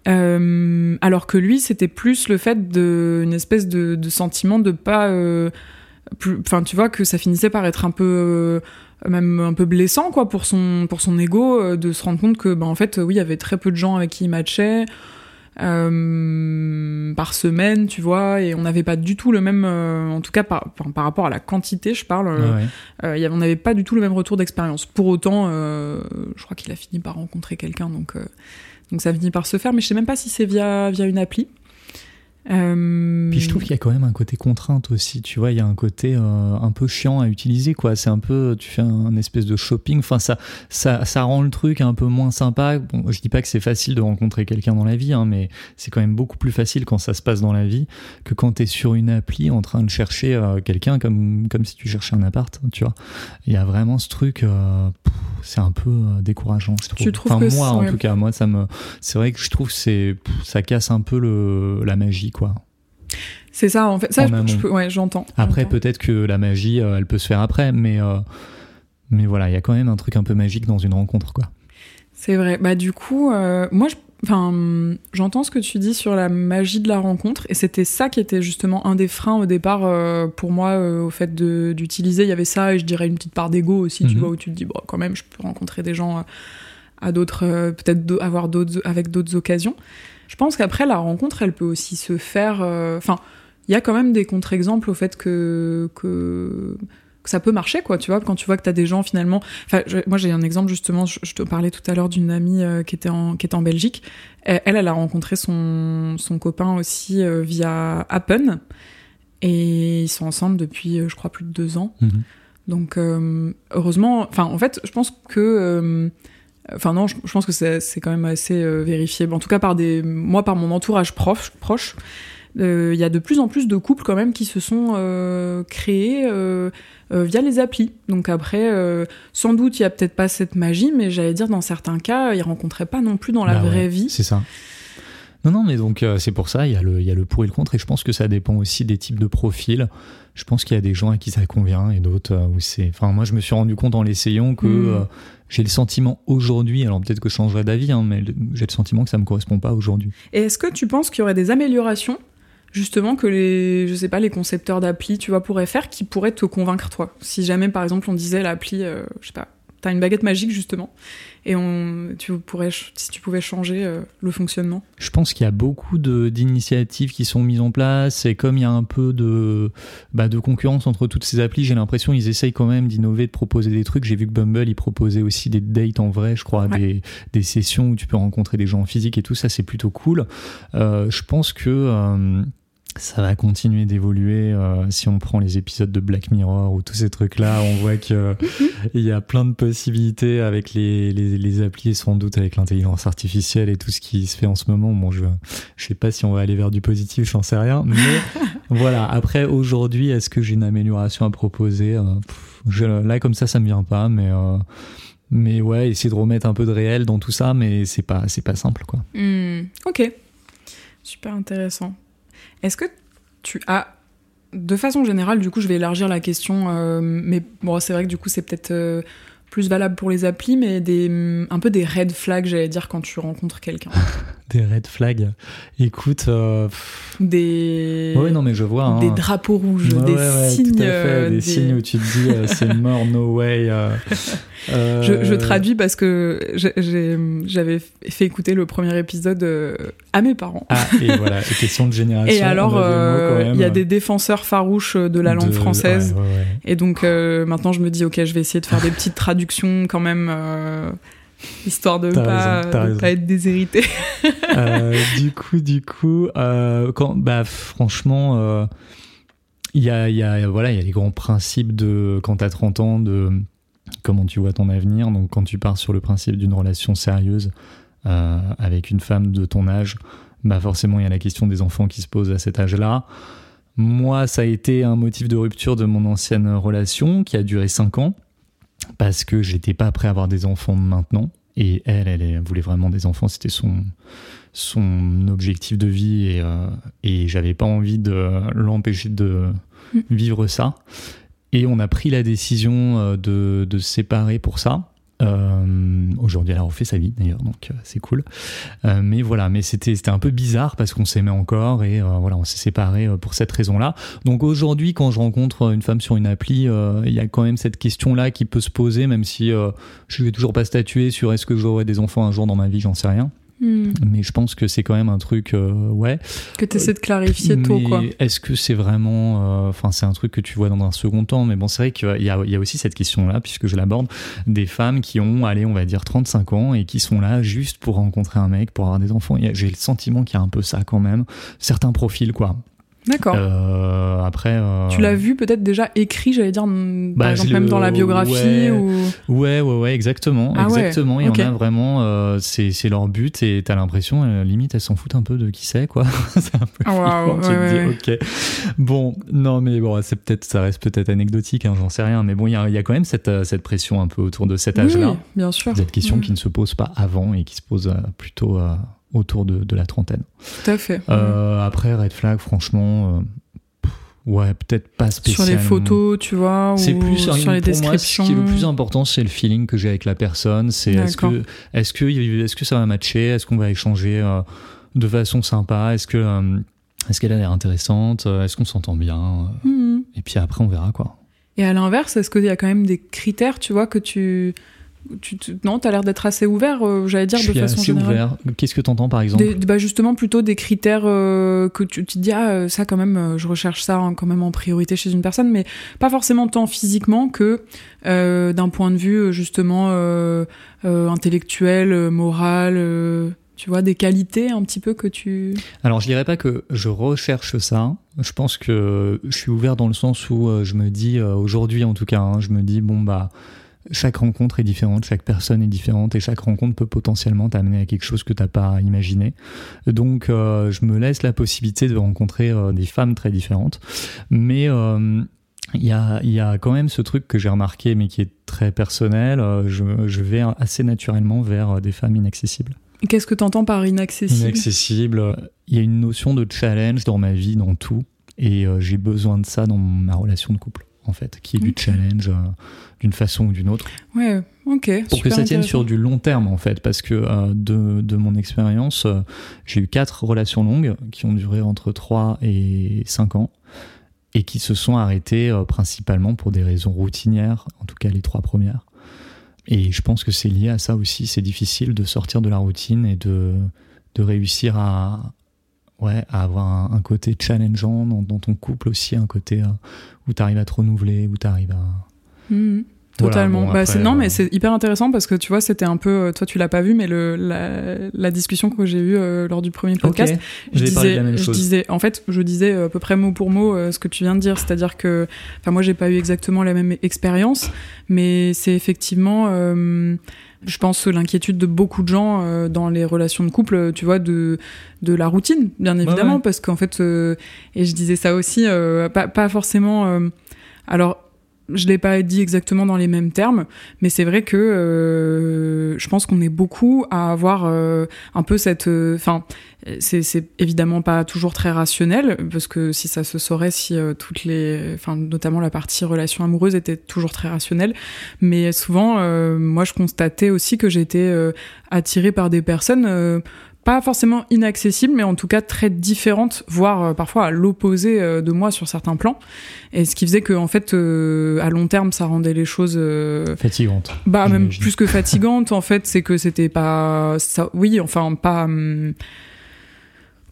Euh, alors que lui, c'était plus le fait de une espèce de, de sentiment de pas, euh, enfin tu vois que ça finissait par être un peu euh, même un peu blessant quoi pour son pour son ego de se rendre compte que bah en fait oui il y avait très peu de gens avec qui il matchait euh, par semaine, tu vois, et on n'avait pas du tout le même, euh, en tout cas par, par, rapport à la quantité, je parle, euh, y on n'avait pas du tout le même retour d'expérience. Pour autant, je crois qu'il a fini par rencontrer quelqu'un, donc, donc ça finit par se faire, mais je sais même pas si c'est via, via une appli. Euh... Puis je trouve qu'il y a quand même un côté contrainte aussi, tu vois, il y a un côté euh, un peu chiant à utiliser, quoi. C'est un peu, tu fais un, espèce de shopping, enfin ça, ça, ça rend le truc un peu moins sympa. Bon, je dis pas que c'est facile de rencontrer quelqu'un dans la vie, hein, mais c'est quand même beaucoup plus facile quand ça se passe dans la vie que quand t'es sur une appli en train de chercher euh, quelqu'un comme, comme si tu cherchais un appart, tu vois. Il y a vraiment ce truc, euh, c'est un peu décourageant, je trouve. Tu trouves enfin, moi, en tout cas, moi, ça me, c'est vrai que je trouve que c'est, ça casse un peu le, la magie quoi. C'est ça, en fait. Ça, ouais, j'entends. Après, peut-être que la magie, euh, elle peut se faire après, mais, euh, mais voilà, il y a quand même un truc un peu magique dans une rencontre, quoi. C'est vrai. Bah, du coup, euh, moi, Enfin, j'entends ce que tu dis sur la magie de la rencontre, et c'était ça qui était justement un des freins au départ pour moi au fait d'utiliser. Il y avait ça, et je dirais une petite part d'ego aussi, tu mhm. vois, où tu te dis, bon, quand même, je peux rencontrer des gens à d'autres, peut-être avoir d'autres, avec d'autres occasions. Je pense qu'après, la rencontre, elle peut aussi se faire. Euh, enfin, il y a quand même des contre-exemples au fait que, que, ça peut marcher, quoi, tu vois, quand tu vois que tu as des gens finalement. Enfin, moi, j'ai un exemple justement, je, te parlais tout à l'heure d'une amie euh, qui, était en, qui était en Belgique. Elle, elle a rencontré son, son copain aussi euh, via Appen. Et ils sont ensemble depuis, je crois, plus de deux ans. Mhm. Donc, heureusement, enfin, en fait, je pense que Enfin non, je, pense que c'est quand même assez euh, vérifié. En tout cas, par des, moi, par mon entourage proche, euh, il y a de plus en plus de couples quand même qui se sont euh, créés via les applis. Donc après, sans doute, il y a peut-être pas cette magie, mais j'allais dire dans certains cas, ils rencontraient pas non plus dans la bah vraie vie. C'est ça. Non, non, mais donc c'est pour ça, il y, a le, y a le pour et le contre, et je pense que ça dépend aussi des types de profils. Je pense qu'il y a des gens à qui ça convient et d'autres où c'est. Enfin, moi, je me suis rendu compte en l'essayant que mmh j'ai le sentiment aujourd'hui, alors peut-être que je changerai d'avis, hein, mais j'ai le sentiment que ça me correspond pas aujourd'hui. Et est-ce que tu penses qu'il y aurait des améliorations justement que les je sais pas les concepteurs d'appli tu vois pourraient faire qui pourraient te convaincre toi? Si jamais par exemple on disait l'appli euh, je sais pas as une baguette magique justement et on, tu pourrais, si tu pouvais changer euh, le fonctionnement Je pense qu'il y a beaucoup d'initiatives qui sont mises en place et comme il y a un peu de, bah, de concurrence entre toutes ces applis, j'ai l'impression qu'ils essayent quand même d'innover, de proposer des trucs. J'ai vu que Bumble, il proposait aussi des dates en vrai, je crois, des, des, sessions où tu peux rencontrer des gens en physique et tout ça, c'est plutôt cool. Euh, je pense que... Ça va continuer d'évoluer. Euh, si on prend les épisodes de Black Mirror ou tous ces trucs-là, on voit que il y a plein de possibilités avec les, les, les applis et sans doute avec l'intelligence artificielle et tout ce qui se fait en ce moment. Bon, je, je sais pas si on va aller vers du positif, j'en sais rien. Mais voilà. Après, aujourd'hui, est-ce que j'ai une amélioration à proposer? Euh, je, Là, comme ça, ça me vient pas, mais. Euh, mais ouais, essayer de remettre un peu de réel dans tout ça, mais c'est pas, c'est pas simple, quoi. Hmm, ok, super intéressant. Est-ce que tu as, de façon générale, du coup, je vais élargir la question, euh, mais bon, c'est vrai que du coup, c'est peut-être euh, plus valable pour les applis, mais un peu des red flags, j'allais dire, quand tu rencontres quelqu'un. des red flags. Écoute, euh, des. Oui, non, mais je vois. Hein. Des drapeaux rouges, des signes. des, signes où tu te dis c'est mort, no way. Je, je, traduis parce que j'avais fait écouter le premier épisode à mes parents. Ah, et voilà, question de génération. Et alors, euh, il y a des défenseurs farouches de la langue française. Et donc, euh, maintenant, je me dis, ok, je vais essayer de faire des petites traductions quand même, euh, histoire de ne pas, pas, être déshérité. du coup, du coup, quand, bah, franchement, il y a, y, a, voilà, y a les grands principes de, quand tu as 30 ans, de comment tu vois ton avenir. Donc, quand tu pars sur le principe d'une relation sérieuse, euh, avec une femme de ton âge, bah forcément il y a la question des enfants qui se pose à cet âge-là. Moi, ça a été un motif de rupture de mon ancienne relation qui a duré 5 ans parce que j'étais pas prêt à avoir des enfants maintenant. Et elle, elle, voulait vraiment des enfants, c'était son, son objectif de vie et, euh, et j'avais pas envie de l'empêcher de mm. vivre ça. Et on a pris la décision euh, de, de se séparer pour ça. Euh, aujourd'hui, elle a refait sa vie d'ailleurs, donc euh, c'est cool. Euh, mais voilà, mais c'était c'était un peu bizarre parce qu'on s'aimait encore et voilà, on s'est séparés pour cette raison-là. Donc aujourd'hui, quand je rencontre une femme sur une appli, il y a quand même cette question-là qui peut se poser, même si je vais toujours pas statuer sur est-ce que j'aurai des enfants un jour dans ma vie, j'en sais rien. Hmm. Mais je pense que c'est quand même un truc, euh, ouais. Que tu essaies de clarifier tôt, quoi. Est-ce que c'est vraiment. Euh, enfin, c'est un truc que tu vois dans un second temps, mais bon, c'est vrai qu'il y, y a, aussi cette question-là, puisque je l'aborde, des femmes qui ont, allez, on va dire 35 ans et qui sont là juste pour rencontrer un mec, pour avoir des enfants. J'ai le sentiment qu'il y a un peu ça quand même. Certains profils, quoi. D'accord. Euh, après. Euh, tu l'as vu peut-être déjà écrit, j'allais dire, par bah, exemple même dans la biographie ouais, ou. Ouais, ouais, ouais, exactement, ah exactement. Il y en a vraiment, euh, c'est leur but et t'as l'impression, euh, limite, elles s'en foutent un peu de qui c'est, quoi. c'est un peu. Wow, tu te dis, ok. Bon, non, mais bon, c'est peut-être, ça reste peut-être anecdotique, hein, j'en sais rien, mais bon, il y a, y a, quand même cette euh, cette pression un peu autour de cet âge-là. Oui, bien sûr. Cette question qui ne se pose pas avant et qui se pose plutôt autour de, de, la trentaine. Tout à fait. Euh, après, Red Flag, franchement, euh, ouais, peut-être pas spécialement. Sur les photos, tu vois, c'est ou plus sur les descriptions. Moi, ce qui est le plus important, c'est le feeling que j'ai avec la personne. C'est est-ce que, est-ce que, est-ce que ça va matcher Est-ce qu'on va échanger euh, de façon sympa Est-ce que, est-ce qu'elle a l'air intéressante Est-ce qu'on s'entend bien mhm. Et puis après, on verra quoi. Et à l'inverse, est-ce qu'il y a quand même des critères, tu vois, que tu tu, non, tu as l'air d'être assez ouvert, euh, j'allais dire, de façon assez ouvert. Qu'est-ce que tu entends par exemple bah Justement, plutôt des critères euh, que tu, te dis, ah, euh, ça quand même, je recherche ça quand même en priorité chez une personne, mais pas forcément tant physiquement que d'un point de vue justement intellectuel, moral. tu vois, des qualités un petit peu que tu... Alors, je dirais pas que je recherche ça. Je pense que je suis ouvert dans le sens où je me dis, aujourd'hui en tout cas, hein, je me dis, bon, bah chaque rencontre est différente, chaque personne est différente et chaque rencontre peut potentiellement t'amener à quelque chose que t'as pas imaginé. Donc euh, je me laisse la possibilité de rencontrer euh, des femmes très différentes, mais euh, il y, a, y a quand même ce truc que j'ai remarqué mais qui est très personnel. Je, je vais assez naturellement vers des femmes inaccessibles. Qu'est-ce que tu entends par inaccessible? Inaccessible, il y a une notion de challenge dans ma vie, dans tout, et j'ai besoin de ça dans ma relation de couple en fait, qui est du challenge euh, d'une façon ou d'une autre. Ouais, ok. Pour que ça tienne sur du long terme, en fait, parce que euh, de, de, mon expérience, euh, j'ai eu quatre relations longues qui ont duré entre 3 et 5 ans et qui se sont arrêtées principalement pour des raisons routinières, en tout cas les trois premières. et je pense que c'est lié à ça aussi. C'est difficile de sortir de la routine et de, de réussir à, ouais, à avoir un, côté challengeant dans, ton couple aussi, un côté euh, où tu arrives à te renouveler, où tu arrives à. Mmh. Totalement. bah, non, mais euh, c'est hyper intéressant parce que tu vois, c'était un peu, euh, toi tu l'as pas vu, mais le, la, la discussion que j'ai eue euh, lors du premier podcast, je, disais, je disais, en fait, je disais à peu près mot pour mot ce que tu viens de dire, c'est-à-dire que, enfin, moi j'ai pas eu exactement la même expérience, mais c'est effectivement, je pense, l'inquiétude de beaucoup de gens dans les relations de couple, tu vois, de, de la routine, bien évidemment, parce qu'en fait, et je disais ça aussi, pas, pas forcément. alors, je l'ai pas dit exactement dans les mêmes termes, mais c'est vrai que euh, je pense qu'on est beaucoup à avoir euh, un peu cette, euh, enfin, c'est, évidemment pas toujours très rationnel parce que si ça se saurait, si toutes les, enfin, notamment la partie relation amoureuse était toujours très rationnelle, mais souvent, moi, je constatais aussi que j'étais attirée par des personnes pas forcément inaccessible, mais en tout cas très différente, voire euh, parfois à l'opposé euh, de moi sur certains plans. Et ce qui faisait que, en fait, euh, à long terme, ça rendait les choses fatigantes. Bah même plus que fatigantes. en fait, c'est que c'était pas ça. Oui, enfin pas. Hum,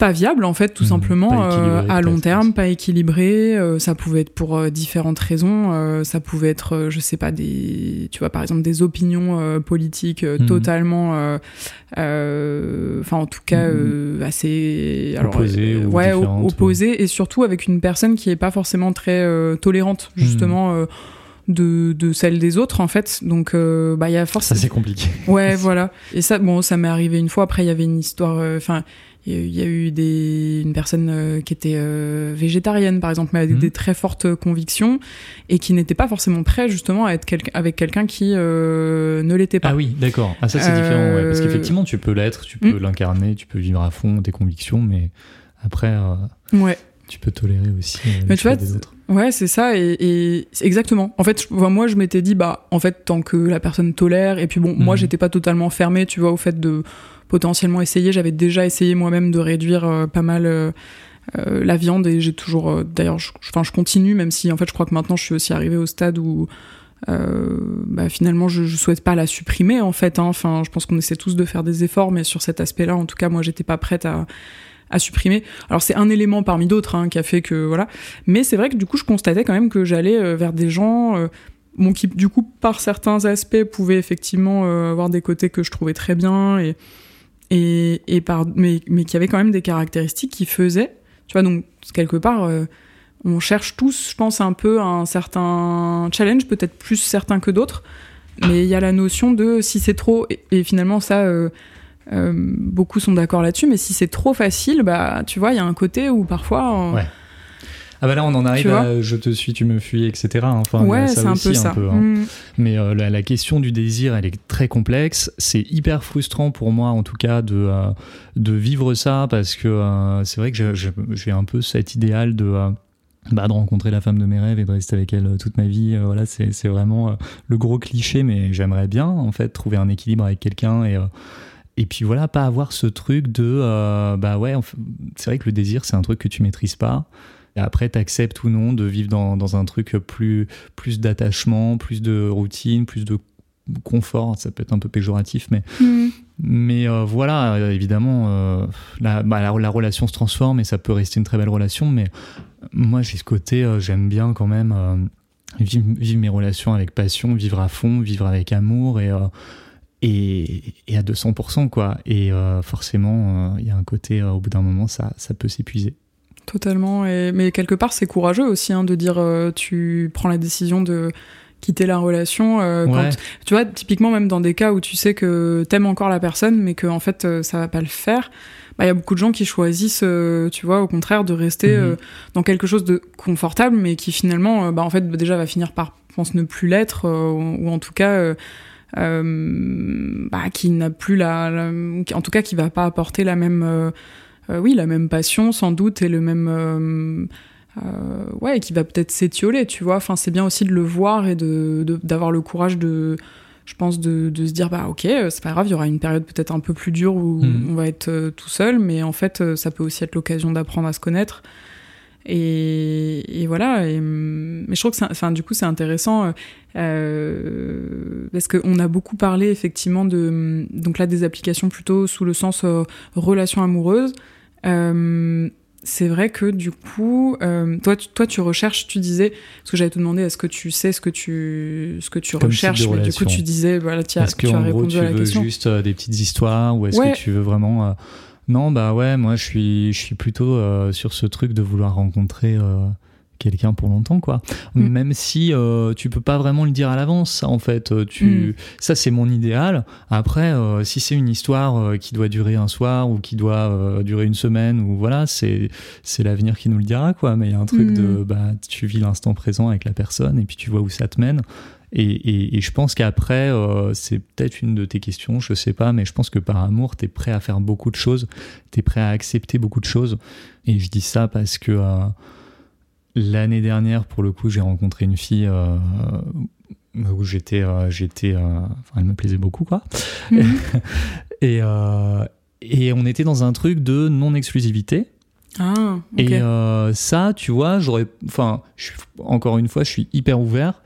pas viable en fait tout mmh, simplement euh, à long terme pas équilibré euh, ça pouvait être pour euh, différentes raisons ça pouvait être je sais pas des tu vois par exemple des opinions politiques mmh. totalement enfin en tout cas mmh. assez alors opposées ouais opposées et surtout avec une personne qui est pas forcément très tolérante justement de, de celle des autres en fait. Donc bah il y a forcément ça c'est compliqué. Ouais voilà. Et ça bon ça m'est arrivé une fois. Après il y avait une histoire enfin il y a eu des, une personne euh, qui était euh, végétarienne, par exemple, mais avec mhm. des très fortes convictions et qui n'était pas forcément prêt, justement, à être avec quelqu'un qui euh, ne l'était pas. Ah oui, d'accord. Ah, ça, c'est différent, ouais, parce qu'effectivement, tu peux l'être, tu peux hmm. l'incarner, tu peux vivre à fond tes convictions, mais après, ouais. tu peux tolérer aussi mais tu vois, des autres. Ouais, c'est ça, et, et exactement. En fait, moi, je m'étais dit, bah, en fait, tant que la personne tolère, et puis bon, moi, mhm. j'étais pas totalement fermé, tu vois, au fait de potentiellement essayer. J'avais déjà essayé moi-même de réduire euh, pas mal euh, euh, la viande et j'ai toujours, d'ailleurs, enfin, je, continue, même si en fait, je crois que maintenant, je suis aussi arrivée au stade où bah, finalement, je, je souhaite pas la supprimer en fait. Hein. Enfin, je pense qu'on essaie tous de faire des efforts, mais sur cet aspect-là, en tout cas, moi, j'étais pas prête à à supprimer. Alors c'est un élément parmi d'autres hein, qui a fait que voilà. Mais c'est vrai que du coup je constatais quand même que j'allais vers des gens bon, qui du coup par certains aspects pouvaient effectivement avoir des côtés que je trouvais très bien et et, par, mais, mais qui avait quand même des caractéristiques qui faisaient, tu vois, donc quelque part, euh, on cherche tous, je pense, un peu un certain challenge, peut-être plus certain que d'autres, mais il y a la notion de si c'est trop, et, finalement ça, euh, euh, beaucoup sont d'accord là-dessus, mais si c'est trop facile, bah, tu vois, il y a un côté où parfois... ah bah là on en arrive à je te suis, tu me fuis, etc. Enfin, ouais, c'est un peu ça. Hein. Mm. Mais euh, la, question du désir, elle est très complexe. C'est hyper frustrant pour moi, en tout cas, de, euh, de vivre ça parce que euh, c'est vrai que j'ai un peu cet idéal de. Bah, de rencontrer la femme de mes rêves et de rester avec elle toute ma vie, voilà, c'est vraiment le gros cliché, mais j'aimerais bien en fait trouver un équilibre avec quelqu'un et et puis voilà, pas avoir ce truc de bah ouais, c'est vrai que le désir c'est un truc que tu maîtrises pas. Et après, tu acceptes ou non de vivre dans, dans un truc plus, plus d'attachement, plus de routine, plus de confort. Ça peut être un peu péjoratif, mais, mm. mais euh, voilà, évidemment, euh, la, bah, la, relation se transforme et ça peut rester une très belle relation. Mais moi, j'ai ce côté, euh, j'aime bien quand même vivre, vivre, mes relations avec passion, vivre à fond, vivre avec amour et. Et, et, à 200%, quoi. Et forcément, il y a un côté, au bout d'un moment, ça, ça peut s'épuiser. Totalement. Et, mais quelque part, c'est courageux aussi hein, de dire euh, tu prends la décision de quitter la relation. Euh, quand, tu vois, typiquement même dans des cas où tu sais que t'aimes encore la personne, mais que en fait euh, ça va pas le faire. Bah, il y a beaucoup de gens qui choisissent, tu vois, au contraire, de rester mhm. dans quelque chose de confortable, mais qui finalement, bah, en fait, déjà va finir par, pense, ne plus l'être, ou, en tout cas, bah, qui n'a plus la, la, en tout cas, qui va pas apporter la même euh, oui, la même passion sans doute et le même euh, euh, ouais, qui va peut-être s'étioler, tu vois. Enfin, c'est bien aussi de le voir et de d'avoir le courage de, je pense, de, de, se dire bah ok, c'est pas grave, il y aura une période peut-être un peu plus dure où hmm. on va être tout seul, mais en fait, ça peut aussi être l'occasion d'apprendre à se connaître. Et, voilà. Et, mais je trouve que, enfin, du coup, c'est intéressant euh, parce qu'on a beaucoup parlé effectivement de, donc là, des applications plutôt sous le sens relation amoureuse. Euh, c'est vrai que du coup, euh, toi, tu, toi, tu recherches, tu disais, parce que j'allais te demander, est-ce que tu sais ce que tu, ce que tu recherches, mais du coup, tu disais, voilà, tu as, est-ce que, tu as répondu gros, tu veux juste euh, des petites histoires, ou est-ce que tu veux vraiment euh, Non, bah ouais, moi, je suis, je suis plutôt sur ce truc de vouloir rencontrer quelqu'un pour longtemps quoi mm. même si euh, tu peux pas vraiment le dire à l'avance en fait euh, tu mm. ça c'est mon idéal après euh, si c'est une histoire euh, qui doit durer un soir ou qui doit durer une semaine ou voilà c'est c'est l'avenir qui nous le dira quoi mais il y a un truc de mm. bah tu vis l'instant présent avec la personne et puis tu vois où ça te mène et, et, et je pense qu'après, c'est peut-être une de tes questions, je sais pas, mais je pense que par amour, tu es prêt à faire beaucoup de choses, tu es prêt à accepter beaucoup de choses. Et je dis ça parce que L'année dernière, pour le coup, j'ai rencontré une fille euh, où j'étais, euh, j'étais, euh, enfin, elle me plaisait beaucoup, quoi. Mhm. et, et on était dans un truc de non-exclusivité. Ah, Et ça, tu vois, j'aurais, enfin, encore une fois, je suis hyper ouvert,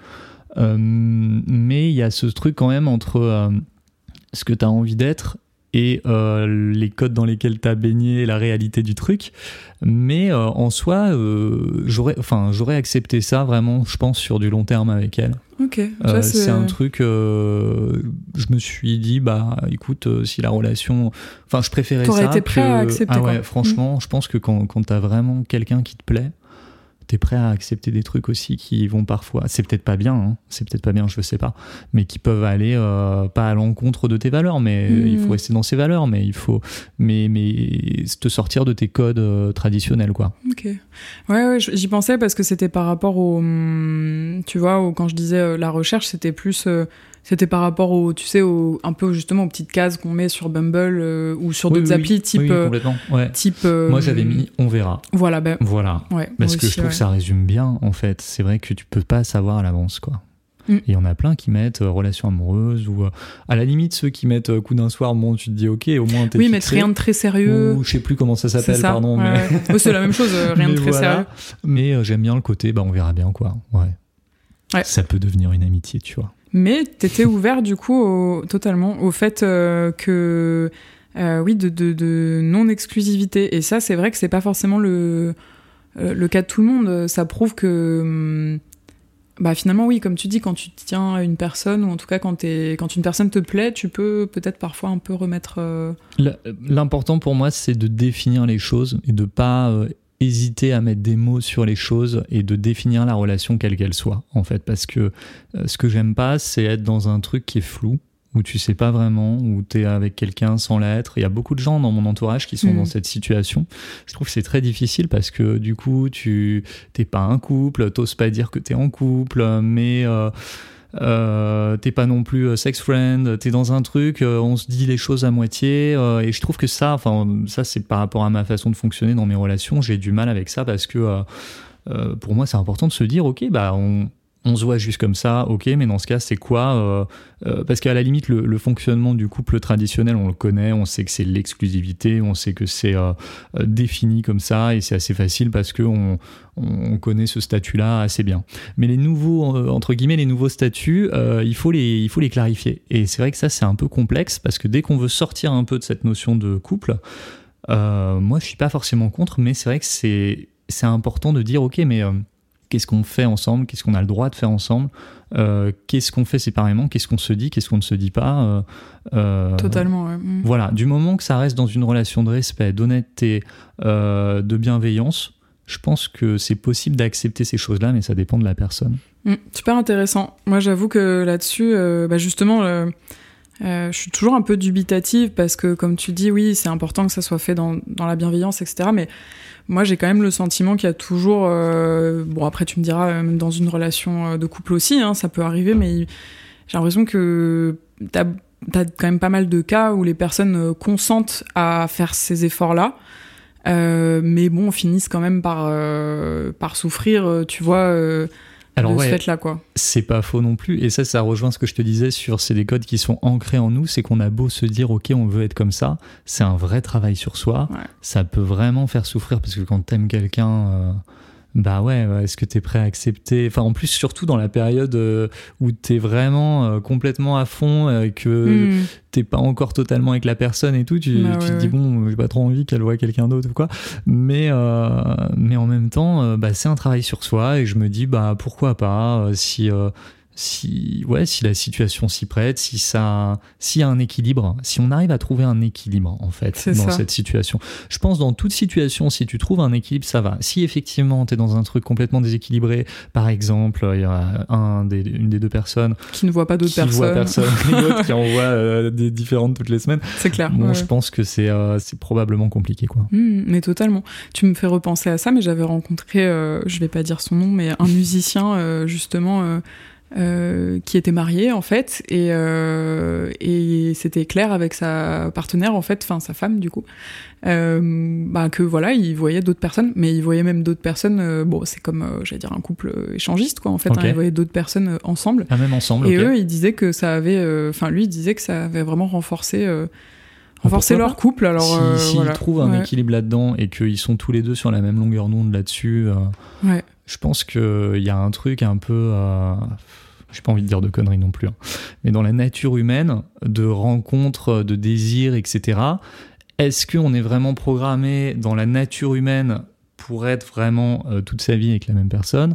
mais il y a ce truc quand même entre ce que tu as envie d'être et euh, les codes dans lesquels tu as baigné, la réalité du truc. Mais euh, en soi, euh, j'aurais, enfin, j'aurais accepté ça vraiment, je pense, sur du long terme avec elle. Ok. c'est un truc. je me suis dit, bah, écoute, si la relation, enfin, je préférais ça. été prêt à accepter. Ah ouais, franchement, je pense que quand, quand t'as vraiment quelqu'un qui te plaît, t'es prêt à accepter des trucs aussi qui vont parfois, c'est peut-être pas bien, hein, c'est peut-être pas bien, je sais pas, mais qui peuvent aller euh, pas à l'encontre de tes valeurs, mais hmm. il faut rester dans ces valeurs, mais il faut, mais mais te sortir de tes codes euh, traditionnels, quoi. Ok. Ouais, ouais j'y pensais parce que c'était par rapport au, hum, tu vois, quand je disais euh, la recherche, c'était plus c'était par rapport au, tu sais, au, un peu justement aux petites cases qu'on met sur Bumble euh, ou sur d'autres applis type. Oui, euh, complètement. Ouais. Type. Euh, Moi, j'avais mis on verra. Voilà, ben. Voilà. Ouais, Parce que je trouve que ça résume bien, en fait. C'est vrai que tu peux pas savoir à l'avance, quoi. Mm. Et il y en a plein qui mettent relation amoureuse ou à la limite ceux qui mettent coup d'un soir, bon, tu te dis ok, au moins t'es Oui, mais rien de très sérieux. Ou je sais plus comment ça s'appelle, pardon. Mais... c'est la même chose, rien de très sérieux. Mais j'aime bien le côté, bah on verra bien quoi. Ouais. ouais. Ça peut devenir une amitié, tu vois. Mais t'étais ouvert du coup totalement au fait euh, que euh, oui de, non exclusivité et ça c'est vrai que c'est pas forcément le euh, le cas de tout le monde. Ça prouve que hum, bah finalement oui comme tu dis quand tu tiens à une personne ou en tout cas quand quand une personne te plaît tu peux peut-être parfois un peu remettre. L'important pour moi c'est de définir les choses et de pas hésiter à mettre des mots sur les choses et de définir la relation quelle qu'elle soit en fait. Parce que euh, ce que j'aime pas c'est être dans un truc qui est flou où tu sais pas vraiment où tu es avec quelqu'un sans l'être. Il y a beaucoup de gens dans mon entourage qui sont mm. dans cette situation. Je trouve que c'est très difficile parce que du coup tu t'es pas un couple t'oses pas dire que tu es en couple mais euh, euh, t'es pas non plus euh, sex friend, t'es dans un truc, euh, on se dit les choses à moitié, et je trouve que ça, enfin ça c'est par rapport à ma façon de fonctionner dans mes relations, j'ai du mal avec ça parce que pour moi c'est important de se dire ok bah on, on se voit juste comme ça, ok, mais dans ce cas, c'est quoi euh, euh, Parce qu'à la limite, le, fonctionnement du couple traditionnel, on le connaît, on sait que c'est l'exclusivité, on sait que c'est euh, défini comme ça, et c'est assez facile parce que on, connaît ce statut-là assez bien. Mais les nouveaux, entre guillemets, les nouveaux statuts, il faut les, il faut les clarifier. Et c'est vrai que ça, c'est un peu complexe parce que dès qu'on veut sortir un peu de cette notion de couple, moi, je suis pas forcément contre, mais c'est vrai que c'est important de dire, ok, mais qu'est-ce qu'on fait ensemble, qu'est-ce qu'on a le droit de faire ensemble, euh, qu'est-ce qu'on fait séparément, qu'est-ce qu'on se dit, qu'est-ce qu'on ne se dit pas. Euh, euh, Totalement, ouais. Mm. Voilà, du moment que ça reste dans une relation de respect, d'honnêteté, de bienveillance, je pense que c'est possible d'accepter ces choses-là, mais ça dépend de la personne. Mm. super intéressant. Moi, j'avoue que là-dessus, bah justement, je suis toujours un peu dubitative parce que, comme tu dis, oui, c'est important que ça soit fait dans, dans la bienveillance, etc. Mais moi j'ai quand même le sentiment qu'il y a toujours euh, bon après tu me diras euh, même dans une relation euh, de couple aussi hein, ça peut arriver mais j'ai l'impression que t'as as quand même pas mal de cas où les personnes consentent à faire ces efforts là mais bon finissent quand même par par souffrir tu vois Alors de ouais, ce fait-là, quoi. C'est pas faux non plus. Et ça, ça rejoint ce que je te disais sur c'est des codes qui sont ancrés en nous. C'est qu'on a beau se dire, ok, on veut être comme ça. C'est un vrai travail sur soi. Ouais. Ça peut vraiment faire souffrir parce que quand t'aimes quelqu'un, euh, bah ouais, est-ce que t'es prêt à accepter? Enfin, en plus, surtout dans la période euh, où t'es vraiment euh, complètement à fond, euh, que Hmm. t'es pas encore totalement avec la personne et tout, tu, Bah tu ouais, te dis ouais. bon, j'ai pas trop envie qu'elle voit quelqu'un d'autre ou quoi. Mais euh, mais en même temps, bah, c'est un travail sur soi et je me dis bah pourquoi pas si euh, si ouais si la situation s'y prête, si ça s'il y a un équilibre, si on arrive à trouver un équilibre en fait dans ça. cette situation. Je pense dans toute situation, si tu trouves un équilibre, ça va. Si effectivement t'es dans un truc complètement déséquilibré, par exemple, il y a un des, une des deux personnes Qui ne voit pas d'autres voit personnes. personne et qui envoie euh, des différentes toutes les semaines. C'est clair. Bon, ouais. je pense que c'est euh, c'est probablement compliqué quoi. Hmm, mais totalement. Tu me fais repenser à ça, mais j'avais rencontré, euh, je vais pas dire son nom, mais un musicien justement euh, qui était marié en fait, et, euh, et c'était clair avec sa partenaire en fait, enfin sa femme du coup, euh, bah, que voilà, il voyait d'autres personnes, mais il voyait même d'autres personnes. bon, c'est comme, j'allais dire un couple échangiste quoi en fait. Hein, il voyait d'autres personnes ensemble. Ah même ensemble. Et eux, ils disaient que ça avait, enfin lui, il disait que ça avait vraiment renforcé, renforcé pourquoi leur couple. Alors, si, euh, s'ils voilà. trouvent un Ouais. équilibre là-dedans et qu'ils sont tous les deux sur la même longueur d'onde là-dessus, euh, Ouais. Je pense qu'il y a un truc un peu. Euh, j'ai pas envie de dire de conneries non plus, hein, mais dans la nature humaine, de rencontres, de désirs, etc. Est-ce qu'on est vraiment programmé dans la nature humaine pour être vraiment euh, toute sa vie avec la même personne?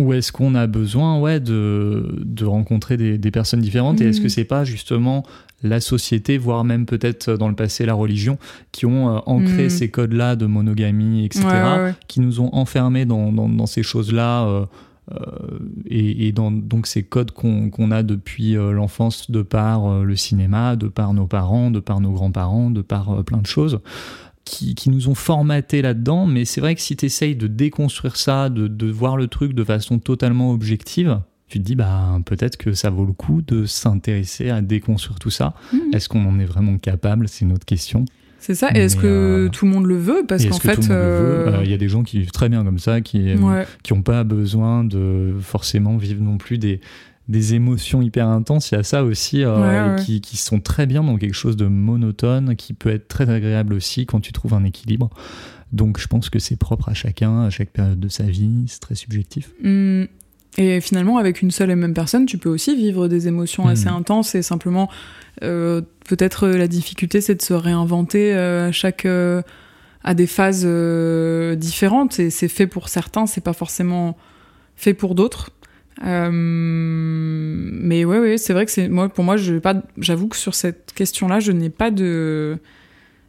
Ou est-ce qu'on a besoin ouais, de, de rencontrer des, des personnes différentes? Et est-ce que Mhm. c'est pas justement la société, voire même peut-être dans le passé la religion, qui ont euh, ancré Mhm. ces codes-là de monogamie, etc., Ouais, ouais, ouais. qui nous ont enfermés dans, dans, dans ces choses-là euh, euh, et, et dans donc ces codes qu'on a depuis euh, l'enfance de par euh, le cinéma, de par nos parents, de par nos grands-parents, de par euh, plein de choses qui, qui nous ont formatés là-dedans. Mais c'est vrai que si tu essayes de déconstruire ça, de, de voir le truc de façon totalement objective, tu te dis bah peut-être que ça vaut le coup de s'intéresser à déconstruire tout ça. Mhm. Est-ce qu'on en est vraiment capable? C'est une autre question. C'est ça. Et est-ce que euh, tout le monde le veut? Parce qu'en fait, euh, Euh, Il y a des gens qui vivent très bien comme ça, qui ouais. qui n'ont pas besoin de forcément vivre non plus des, des émotions hyper intenses. Il y a ça aussi, euh, Ouais, ouais. Qui, qui sont très bien dans quelque chose de monotone, qui peut être très agréable aussi quand tu trouves un équilibre. Donc je pense que c'est propre à chacun, à chaque période de sa vie, c'est très subjectif. Hmm. Et finalement, avec une seule et même personne, tu peux aussi vivre des émotions assez intenses et simplement, euh, peut-être euh, la difficulté, c'est de se réinventer euh, à chaque, euh, à des phases euh, différentes. Et c'est fait pour certains, c'est pas forcément fait pour d'autres. Euh, mais ouais, ouais, c'est vrai que c'est moi, pour moi, je pas, j'avoue que sur cette question-là, je n'ai pas de,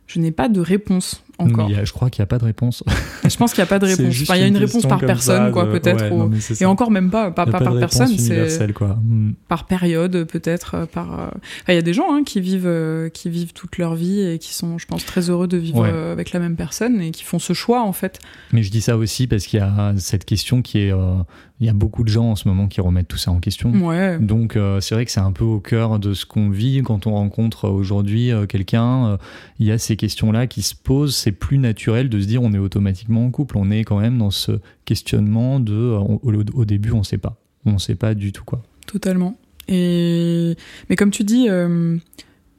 je n'ai pas de réponse encore. A- je crois qu'il n'y a pas de réponse. Je pense qu'il n'y a pas de réponse. Enfin, il y a une réponse par personne, ça quoi, de- peut-être. ouais, ou- Et encore même pas, pas, par personne, c'est quoi. Hmm. par période, peut-être. euh, Par. euh, enfin, il y a des gens hein, qui vivent, euh, qui vivent toute leur vie et qui sont, je pense, très heureux de vivre Ouais. euh, avec la même personne et qui font ce choix, en fait. Mais je dis ça aussi parce qu'il y a cette question qui est. euh, il y a beaucoup de gens en ce moment qui remettent tout ça en question. Ouais. Donc euh, c'est vrai que c'est un peu au cœur de ce qu'on vit quand on rencontre aujourd'hui euh, quelqu'un. euh, Il y a ces questions-là qui se posent. C'est plus naturel de se dire on est automatiquement en couple. On est quand même dans ce questionnement de euh, au, au début on sait pas. On sait pas du tout quoi. Totalement. Et mais comme tu dis,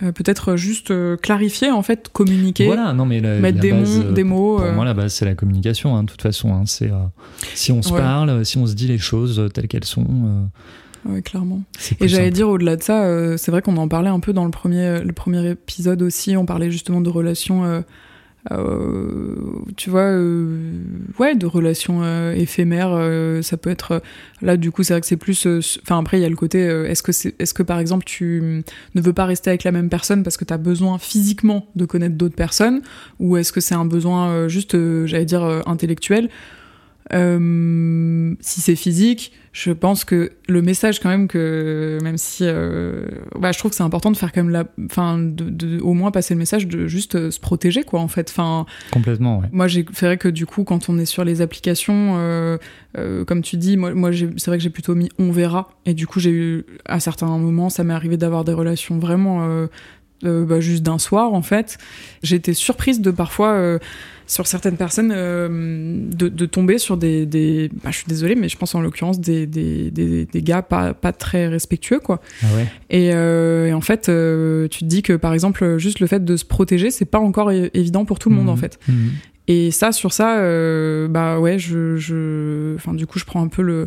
euh, euh, peut-être juste euh, clarifier, en fait, communiquer, Voilà, non mais la, mettre la des, base, mots, euh, des mots. Pour euh, moi, la base, c'est la communication, hein, de toute façon. hein. c'est, euh, si on se Ouais. parle, si on se dit les choses euh, telles qu'elles sont, euh, ouais, clairement. Et j'allais dire au-delà de ça, euh, c'est vrai qu'on en parlait un peu dans le premier, le premier épisode aussi. On parlait justement de relations, euh, euh, tu vois, euh, ouais, de relations euh, éphémères. euh, ça peut être là, du coup, c'est vrai que c'est plus. euh, Enfin, après, il y a le côté. euh, est-ce que c'est, est-ce que par exemple, tu ne veux pas rester avec la même personne parce que tu as besoin physiquement de connaître d'autres personnes, ou est-ce que c'est un besoin euh, juste, euh, j'allais dire, euh, intellectuel? Euh, si c'est physique, je pense que le message quand même que même si euh, bah, je trouve que c'est important de faire quand même la enfin de, de- au moins passer le message de juste euh, se protéger quoi en fait enfin Complètement, ouais. moi j'ai fait vrai que du coup quand on est sur les applications euh, euh, comme tu dis moi, moi c'est vrai que j'ai plutôt mis on verra et du coup j'ai eu à certains moments ça m'est arrivé d'avoir des relations vraiment euh, bah, juste d'un soir en fait. Été surprise de parfois sur certaines personnes de, tomber sur des, des bah, je suis désolée mais je pense en l'occurrence des, des, des, gars pas, pas très respectueux quoi ah ouais. et, en fait tu te dis que par exemple juste le fait de se protéger c'est pas encore évident pour tout le monde en Mhm. fait Mhm. et ça, sur ça, euh, bah ouais, je, je, enfin, du coup, je prends un peu le,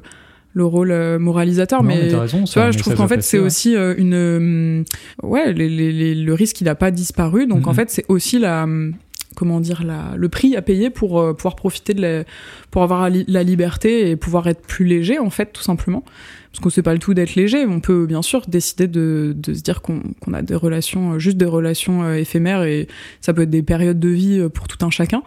le rôle euh, moralisateur, Non, mais, t'as raison, tu vois, je trouve qu'en fait, c'est aussi euh, une, euh, ouais, les, les, les- le risque, il n'a pas disparu, donc en Mhm. fait, c'est aussi la, comment dire, la, le prix à payer pour euh, pouvoir profiter de la, pour avoir la li- la liberté et pouvoir être plus léger, en fait, tout simplement. Parce que c'est pas le tout d'être léger. On peut bien sûr décider de, de se dire qu'on qu'on a des relations, euh, juste des relations euh, éphémères et ça peut être des périodes de vie pour tout un chacun.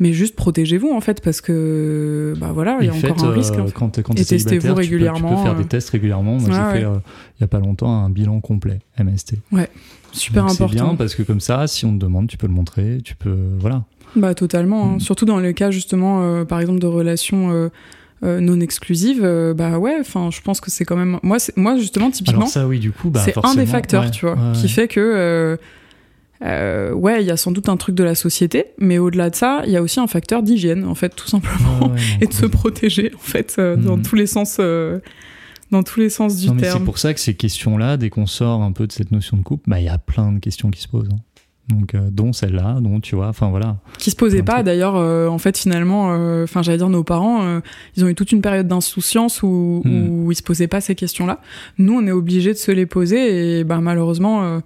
Mais juste protégez-vous en fait parce que bah voilà, il y a encore un risque. hein. quand t'es quand Et t'es testez-vous célibataire, tu peux- régulièrement, Tu peux, faire des tests régulièrement. Moi, Ouais, j'ai fait ouais. il y a pas longtemps un bilan complet MST. Super Donc, C'est important. bien parce que comme ça, si on te demande, tu peux le montrer, tu peux voilà. Bah totalement. hein. Mm. Surtout dans les cas justement, euh, par exemple de relations euh, euh, non exclusives. euh, bah ouais. Enfin, je pense que c'est quand même. Moi, moi justement, typiquement, Alors ça, oui, du coup, bah, c'est un des facteurs, ouais, tu vois, ouais, qui ouais. fait que. euh, euh, ouais, il y a sans doute un truc de la société, mais au-delà de ça, il y a aussi un facteur d'hygiène, en fait, tout simplement, ouais, et de se protéger, en fait, euh, dans Mm. tous les sens, euh, dans tous les sens du Non, mais c'est terme. pour ça que ces questions-là, dès qu'on sort un peu de cette notion de couple, bah il y a plein de questions qui se posent. hein. Donc, euh, dont celle-là, dont tu vois, enfin voilà. qui se posaient pas d'ailleurs euh, en fait finalement euh, enfin j'allais dire nos parents ils ont eu toute une période d'insouciance où, Hmm. où ils se posaient pas ces questions là nous on est obligé de se les poser et ben malheureusement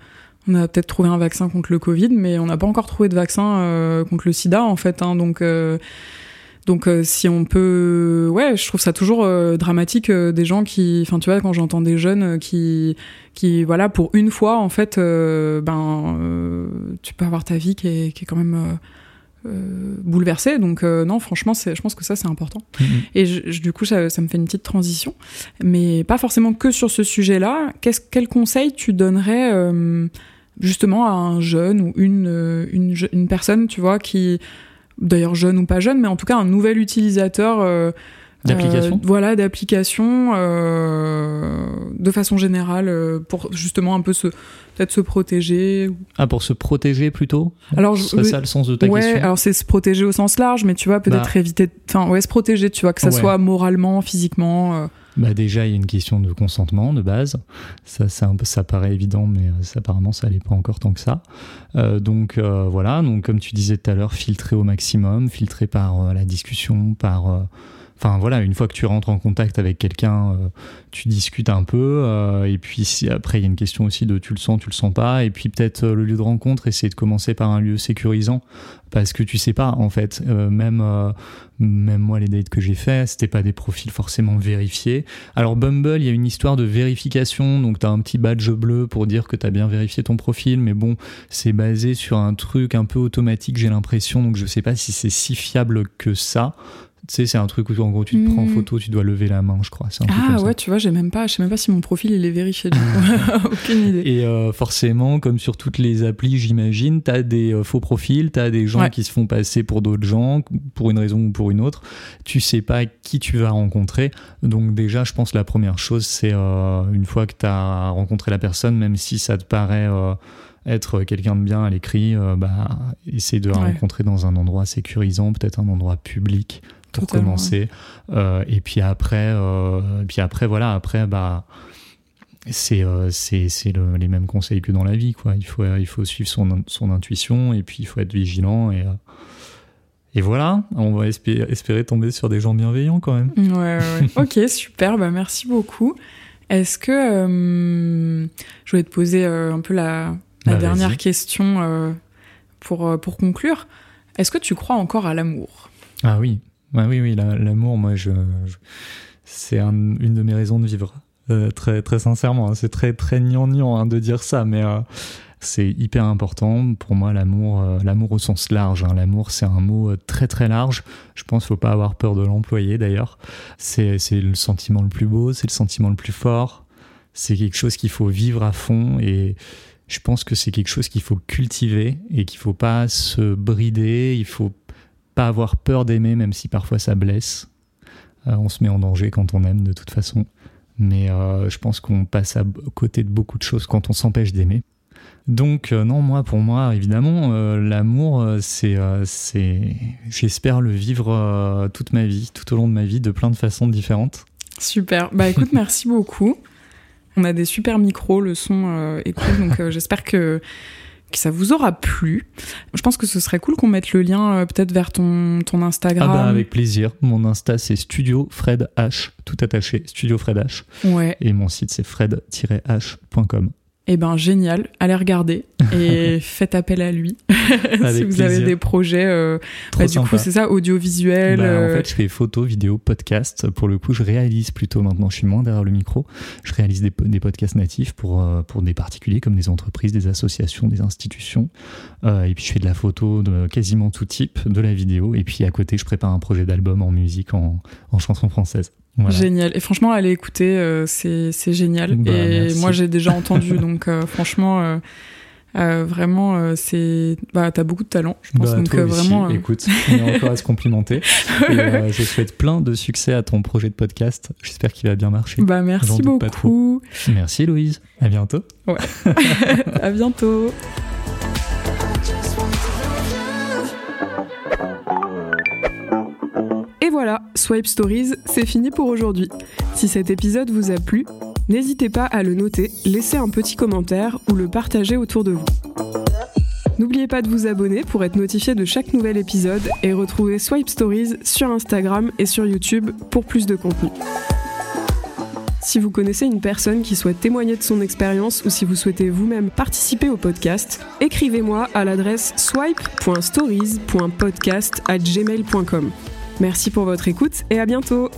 on a peut-être trouvé un vaccin contre le Covid mais on n'a pas encore trouvé de vaccin contre le sida en fait hein, donc donc euh, si on peut ouais je trouve ça toujours euh, dramatique euh, des gens qui enfin tu vois quand j'entends des jeunes qui qui voilà pour une fois en fait euh, ben euh, tu peux avoir ta vie qui est, qui est quand même euh, bouleversée. Donc euh, non franchement c'est je pense que ça c'est important. Et je- je- du coup ça, ça me fait une petite transition. Mais pas forcément que sur ce sujet là qu'est-ce quel conseil tu donnerais euh, justement à un jeune ou une une, une personne tu vois qui d'ailleurs jeune ou pas jeune mais en tout cas un nouvel utilisateur euh, D'application euh, voilà, d'application euh, de façon générale euh, pour justement un peu se peut-être se protéger. Ah, pour se protéger plutôt? Alors je- Ce serait ça le sens de ta ouais, question? alors c'est se protéger au sens large, mais tu vois peut-être Bah. éviter, enfin ouais, se protéger, tu vois que ça Ouais. soit moralement, physiquement. Bah déjà, il y a une question de consentement de base. Ça, peu, ça paraît évident, mais euh, ça, apparemment, ça l'est pas encore tant que ça. Euh, donc euh, voilà. Donc comme tu disais tout à l'heure, filtrer au maximum, filtrer par euh, la discussion, par euh, Enfin voilà, une fois que tu rentres en contact avec quelqu'un, euh, tu discutes un peu, euh, et puis si, après il y a une question aussi de tu le sens, tu le sens pas, et puis peut-être euh, le lieu de rencontre, essayer de commencer par un lieu sécurisant, parce que tu sais pas en fait, même même moi les dates que j'ai fait, c'était pas des profils forcément vérifiés. Alors Bumble, il y a une histoire de vérification, donc tu as un petit badge bleu pour dire que tu as bien vérifié ton profil, mais bon, c'est basé sur un truc un peu automatique, j'ai l'impression, donc je sais pas si c'est si fiable que ça. Tu sais, c'est un truc où en gros tu te prends en Hmm. photo, tu dois lever la main, je crois. Un Ah ça. ouais, tu vois, j'ai même pas, je sais même pas si mon profil il est vérifié. Du coup. Aucune idée. Et euh, forcément, comme sur toutes les applis, j'imagine, t'as des euh, faux profils, t'as des gens Ouais. qui se font passer pour d'autres gens, pour une raison ou pour une autre. Tu sais pas qui tu vas rencontrer. Donc déjà, je pense que la première chose, c'est euh, une fois que t'as rencontré la personne, même si ça te paraît être quelqu'un de bien à l'écrit, euh, bah, essaie de la Ouais. rencontrer dans un endroit sécurisant, peut-être un endroit public pour Totalement, commencer. Euh, et puis après, euh, puis après, voilà, après, bah c'est euh, c'est c'est le- les mêmes conseils que dans la vie quoi. Il faut il faut suivre son son intuition et puis il faut être vigilant et et voilà. On va espérer, espérer tomber sur des gens bienveillants quand même. Ouais, ok, super, bah merci beaucoup. Est-ce que euh, je voulais te poser euh, un peu la, la Bah, dernière question euh, pour, pour conclure. Est-ce que tu crois encore à l'amour? Ah oui ah oui oui la- l'amour moi je, c'est un- une de mes raisons de vivre Euh, très très sincèrement hein. c'est très très gnangnan hein, de dire ça mais euh, c'est hyper important. Pour moi l'amour euh, l'amour au sens large hein. l'amour c'est un mot très très large. Je pense qu'il faut pas avoir peur de l'employer d'ailleurs. C'est le sentiment le plus beau c'est le sentiment le plus fort. C'est quelque chose qu'il faut vivre à fond et je pense que c'est quelque chose qu'il faut cultiver et qu'il faut pas se brider. Il faut pas avoir peur d'aimer même si parfois ça blesse Euh, on se met en danger quand on aime de toute façon mais euh, je pense qu'on passe à côté de beaucoup de choses quand on s'empêche d'aimer Donc non, moi pour moi évidemment l'amour c'est c'est j'espère le vivre toute ma vie, tout au long de ma vie de plein de façons différentes. Super. Bah écoute, merci beaucoup. On a des super micros, le son est cool, donc j'espère que que ça vous aura plu. Je pense que ce serait cool qu'on mette le lien euh, peut-être vers ton, ton Instagram. Ah bah avec plaisir. Mon Insta c'est Studio Fred H, tout attaché, Studio Fred H. Ouais. Et mon site c'est fred-h.com. Eh ben génial, allez regarder et faites appel à lui si vous avez des projets. Euh, bah, du coup, c'est ça, audiovisuel. Bah, en euh, fait, je fais photos, vidéos, podcasts. Pour le coup, je réalise plutôt maintenant. Je suis moins derrière le micro. Je réalise des, des podcasts natifs pour euh, pour des particuliers comme des entreprises, des associations, des institutions. et puis je fais de la photo de quasiment tout type, de la vidéo. Et puis à côté, je prépare un projet d'album en musique en, en chanson française. Génial. Et franchement, allez écouter, euh, c'est, c'est génial. Bah, et moi, j'ai déjà entendu, donc euh, franchement, euh, vraiment, c'est. Bah, t'as beaucoup de talent, je pense. Bah, donc toi vraiment. Écoute, on est encore à se complimenter. et, je souhaite plein de succès à ton projet de podcast. J'espère qu'il va bien marcher. Bah, merci beaucoup. Merci, Louise. À bientôt. Ouais. à bientôt. Et voilà, Swipe Stories, c'est fini pour aujourd'hui. Si cet épisode vous a plu, n'hésitez pas à le noter, laisser un petit commentaire ou le partager autour de vous. N'oubliez pas de vous abonner pour être notifié de chaque nouvel épisode et retrouver Swipe Stories sur Instagram et sur YouTube pour plus de contenu. Si vous connaissez une personne qui souhaite témoigner de son expérience ou si vous souhaitez vous-même participer au podcast, écrivez-moi à l'adresse swipe.stories.podcast@gmail.com. Merci pour votre écoute et à bientôt.